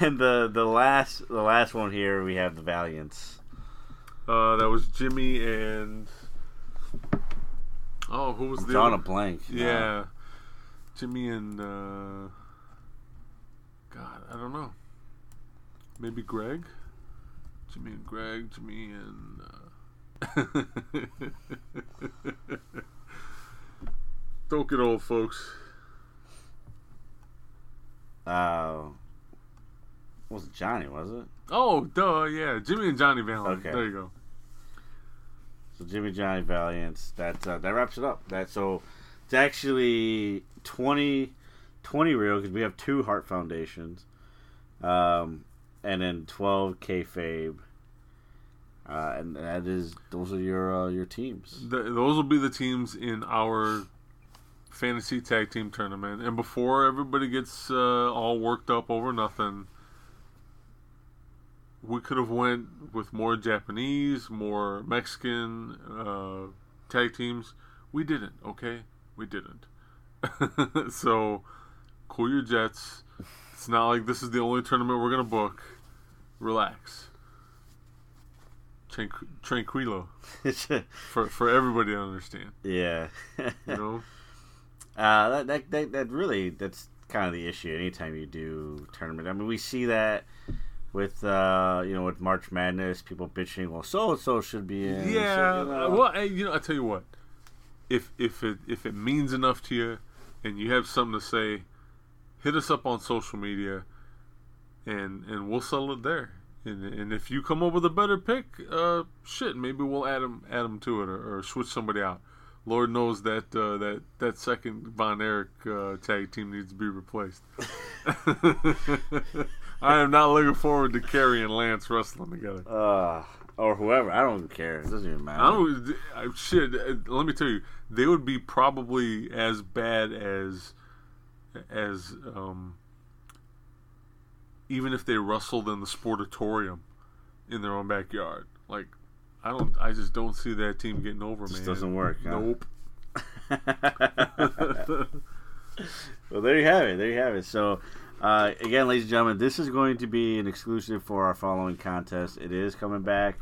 and the the last the last one here we have the Valiants. Uh, that was Jimmy and oh, who was the a other? blank. Yeah, Jimmy and uh, God, I don't know. Maybe Greg. Jimmy and Greg. Jimmy and. Uh... *laughs* don't get old, folks. Uh, was it Johnny? Was it? Oh, duh, yeah, Jimmy and Johnny Valiant. Okay. There you go. So Jimmy Johnny Valiant. That uh, that wraps it up. That so it's actually 20, 20 real because we have two Heart Foundations. Um, and then twelve kayfabe. Uh, and that is those are your uh, your teams. Th those will be the teams in our fantasy tag team tournament. And before everybody gets uh, all worked up over nothing, we could have went with more Japanese, more Mexican uh, tag teams. We didn't. Okay, we didn't. *laughs* so cool your jets. It's not like this is the only tournament we're gonna book. Relax. Tranqu- tranquilo *laughs* for for everybody to understand. yeah. You know. *laughs* Uh, that, that, that, that really, that's kind of the issue anytime you do tournament. I mean, we see that with, uh, you know, with March Madness, people bitching, well, so and so should be in. Yeah. so, you know. Well, hey, you know, I tell you what. If if it if it means enough to you, and you have something to say, hit us up on social media, and and we'll settle it there. And, and if you come up with a better pick, uh, shit, maybe we'll add them add 'em to it or, or switch somebody out. Lord knows that uh, that that second Von Erich uh, tag team needs to be replaced. *laughs* I am not looking forward to Kerry and Lance wrestling together. Uh, or whoever. I don't care. It doesn't even matter. I don't. I, shit. uh, Let me tell you, they would be probably as bad as as um, even if they wrestled in the sportatorium in their own backyard. Like, I don't. I just don't see that team getting over, Just man. doesn't work, huh? Nope. *laughs* well, there you have it. There you have it. So, uh, again, ladies and gentlemen, this is going to be an exclusive for our following contest. It is coming back.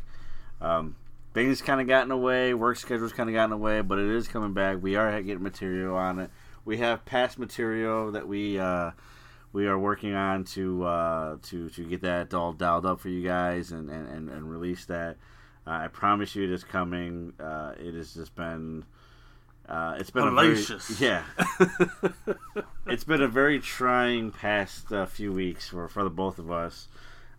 Um, things kind of gotten away. Work schedules kind of gotten away, but it is coming back. We are getting material on it. We have past material that we uh, we are working on to uh, to to get that all dialed up for you guys and and, and, and release that. Uh, I promise you, it is coming. Uh, it has just been. Uh, it's been Hellacious. a very, *laughs* yeah. *laughs* it's been a very trying past uh, few weeks for for the both of us.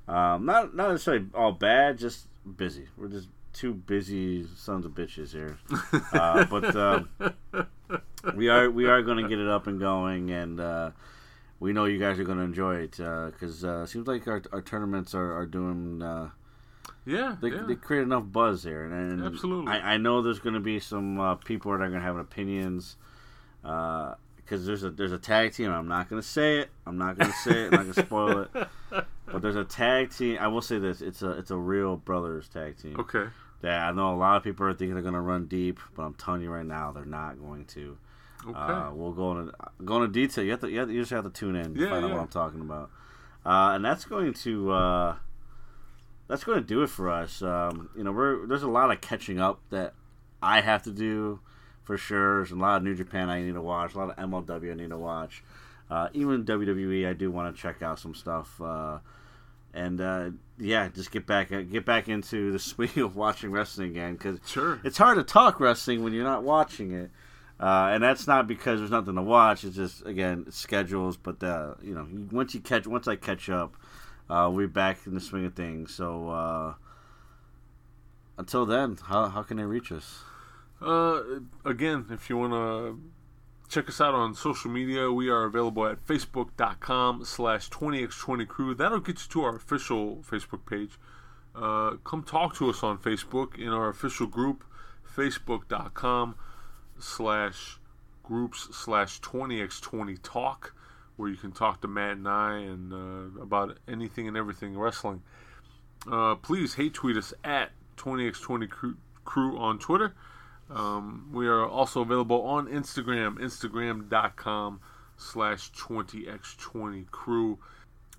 Um, not not necessarily all bad, just busy. We're just two busy sons of bitches here. *laughs* Uh, but um, we are we are going to get it up and going, and uh, we know you guys are going to enjoy it because uh, it seems like our, our tournaments are are doing. Uh, Yeah. they, yeah. they create enough buzz here, and, and Absolutely. I, I know there's going to be some uh, people that are going to have opinions because there's a there's a tag team. I'm not going to say it. I'm not going to say it. I'm not going to spoil it. *laughs* But there's a tag team. I will say this: it's a it's a real brothers tag team. okay. That I know a lot of people are thinking they're going to run deep, but I'm telling you right now, they're not going to. Okay. Uh, we'll go into go into detail. You have to you, have to, you just have to tune in to Yeah, find out what I'm talking about. Uh, and that's going to uh, that's going to do it for us. Um, you know, we're there's a lot of catching up that I have to do for sure. There's a lot of New Japan I need to watch. A lot of MLW I need to watch. Uh, even WWE I do want to check out some stuff. Uh, and uh, yeah, just get back get back into the *laughs* swing of watching wrestling again because Sure. it's hard to talk wrestling when you're not watching it. Uh, and that's not because there's nothing to watch. It's just again schedules. But uh, you know, once you catch, once I catch up, uh, we're back in the swing of things. So uh, until then, how how can they reach us? Uh, again, if you want to check us out on social media, we are available at facebook.com slash 20x20crew. That'll get you to our official Facebook page. Uh, come talk to us on Facebook in our official group, facebook.com groups slash 20x20 talk, where you can talk to Matt and I and uh, about anything and everything wrestling. Uh, please hate tweet us at 20x20 crew, crew on Twitter. Um, we are also available on Instagram, instagram.com slash 20x20crew.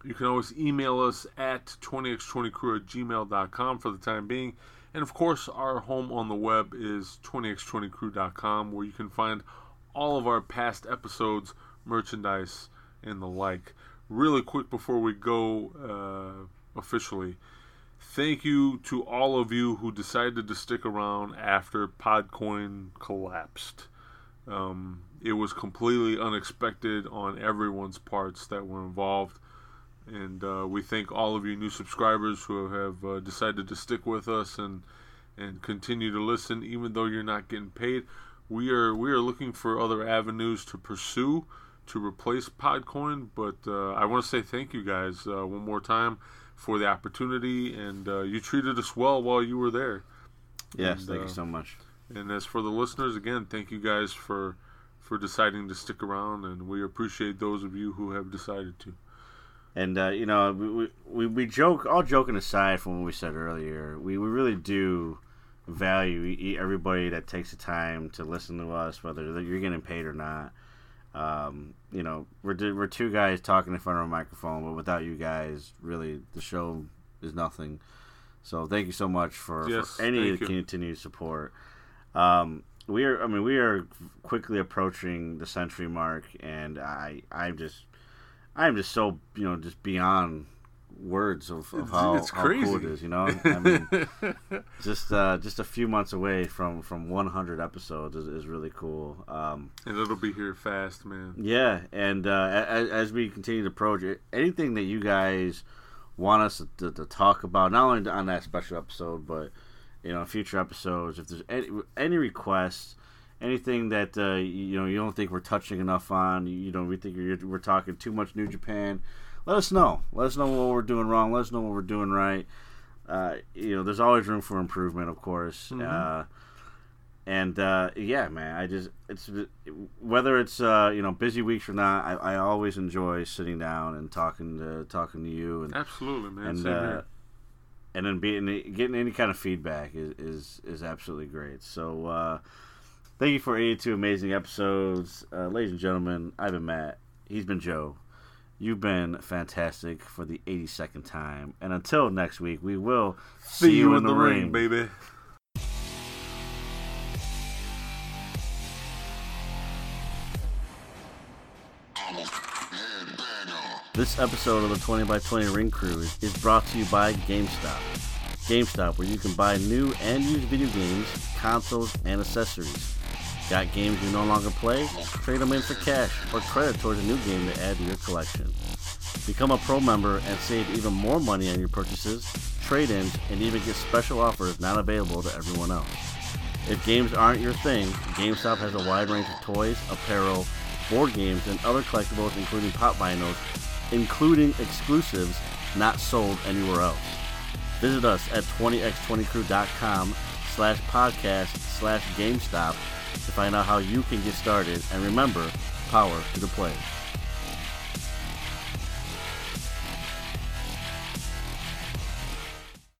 You can always email us at 20x20crew at gmail.com for the time being. And of course, our home on the web is 20x20crew.com where you can find all of our past episodes, merchandise, and the like. Really quick before we go uh, officially, thank you to all of you who decided to stick around after Podcoin collapsed. Um, it was completely unexpected on everyone's parts that were involved. And uh, we thank all of you new subscribers who have uh, decided to stick with us and and continue to listen, even though you're not getting paid. We are we are looking for other avenues to pursue to replace Podcoin, but uh, I want to say thank you guys uh, one more time for the opportunity, and uh, you treated us well while you were there. Yes, And, thank uh, you so much. And as for the listeners, again, thank you guys for for deciding to stick around, and we appreciate those of you who have decided to. And uh, you know, we, we- we joke. All joking aside from what we said earlier, we, we really do value everybody that takes the time to listen to us, whether you're getting paid or not. Um, you know, we're we're two guys talking in front of a microphone, but without you guys, really, the show is nothing. So thank you so much for, Yes, for any continued support. Um, we are, I mean, we are quickly approaching the century mark, and I, I'm just, I'm just so, you know, just beyond words of, of how, it's how cool it is. You know, I mean, *laughs* just, uh, just a few months away from from 100 episodes is, is really cool. Um, and it'll be here fast, man. yeah, and uh, as, as we continue to approach it, anything that you guys want us to, to talk about, not only on that special episode, but you know, future episodes. If there's any, any requests, anything that uh, you know you don't think we're touching enough on, you, know, we think you're, we're talking too much New Japan, let us know. Let us know what we're doing wrong. Let us know what we're doing right. Uh, you know, there's always room for improvement, of course. Uh, and uh, yeah, man, I just it's whether it's uh, you know busy weeks or not, I, I always enjoy sitting down and talking to talking to you and Absolutely, man. and uh, and then being getting any kind of feedback is is, is absolutely great. So uh, thank you for 82 amazing episodes, uh, ladies and gentlemen. I've been Matt. He's been Joe. You've been fantastic for the 82nd time, and until next week, we will See you in the ring, baby. This episode of the 20 by 20 Ring Cruise is brought to you by GameStop. GameStop, where you can buy new and used video games, consoles, and accessories. Got games you no longer play? Trade them in for cash or credit towards a new game to add to your collection. Become a pro member and save even more money on your purchases, trade ins, and even get special offers not available to everyone else. If games aren't your thing, GameStop has a wide range of toys, apparel, board games, and other collectibles, including pop vinyls, including exclusives not sold anywhere else. Visit us at 20x20crew.com slash podcast slash GameStop to find out how you can get started. And remember, power to the play.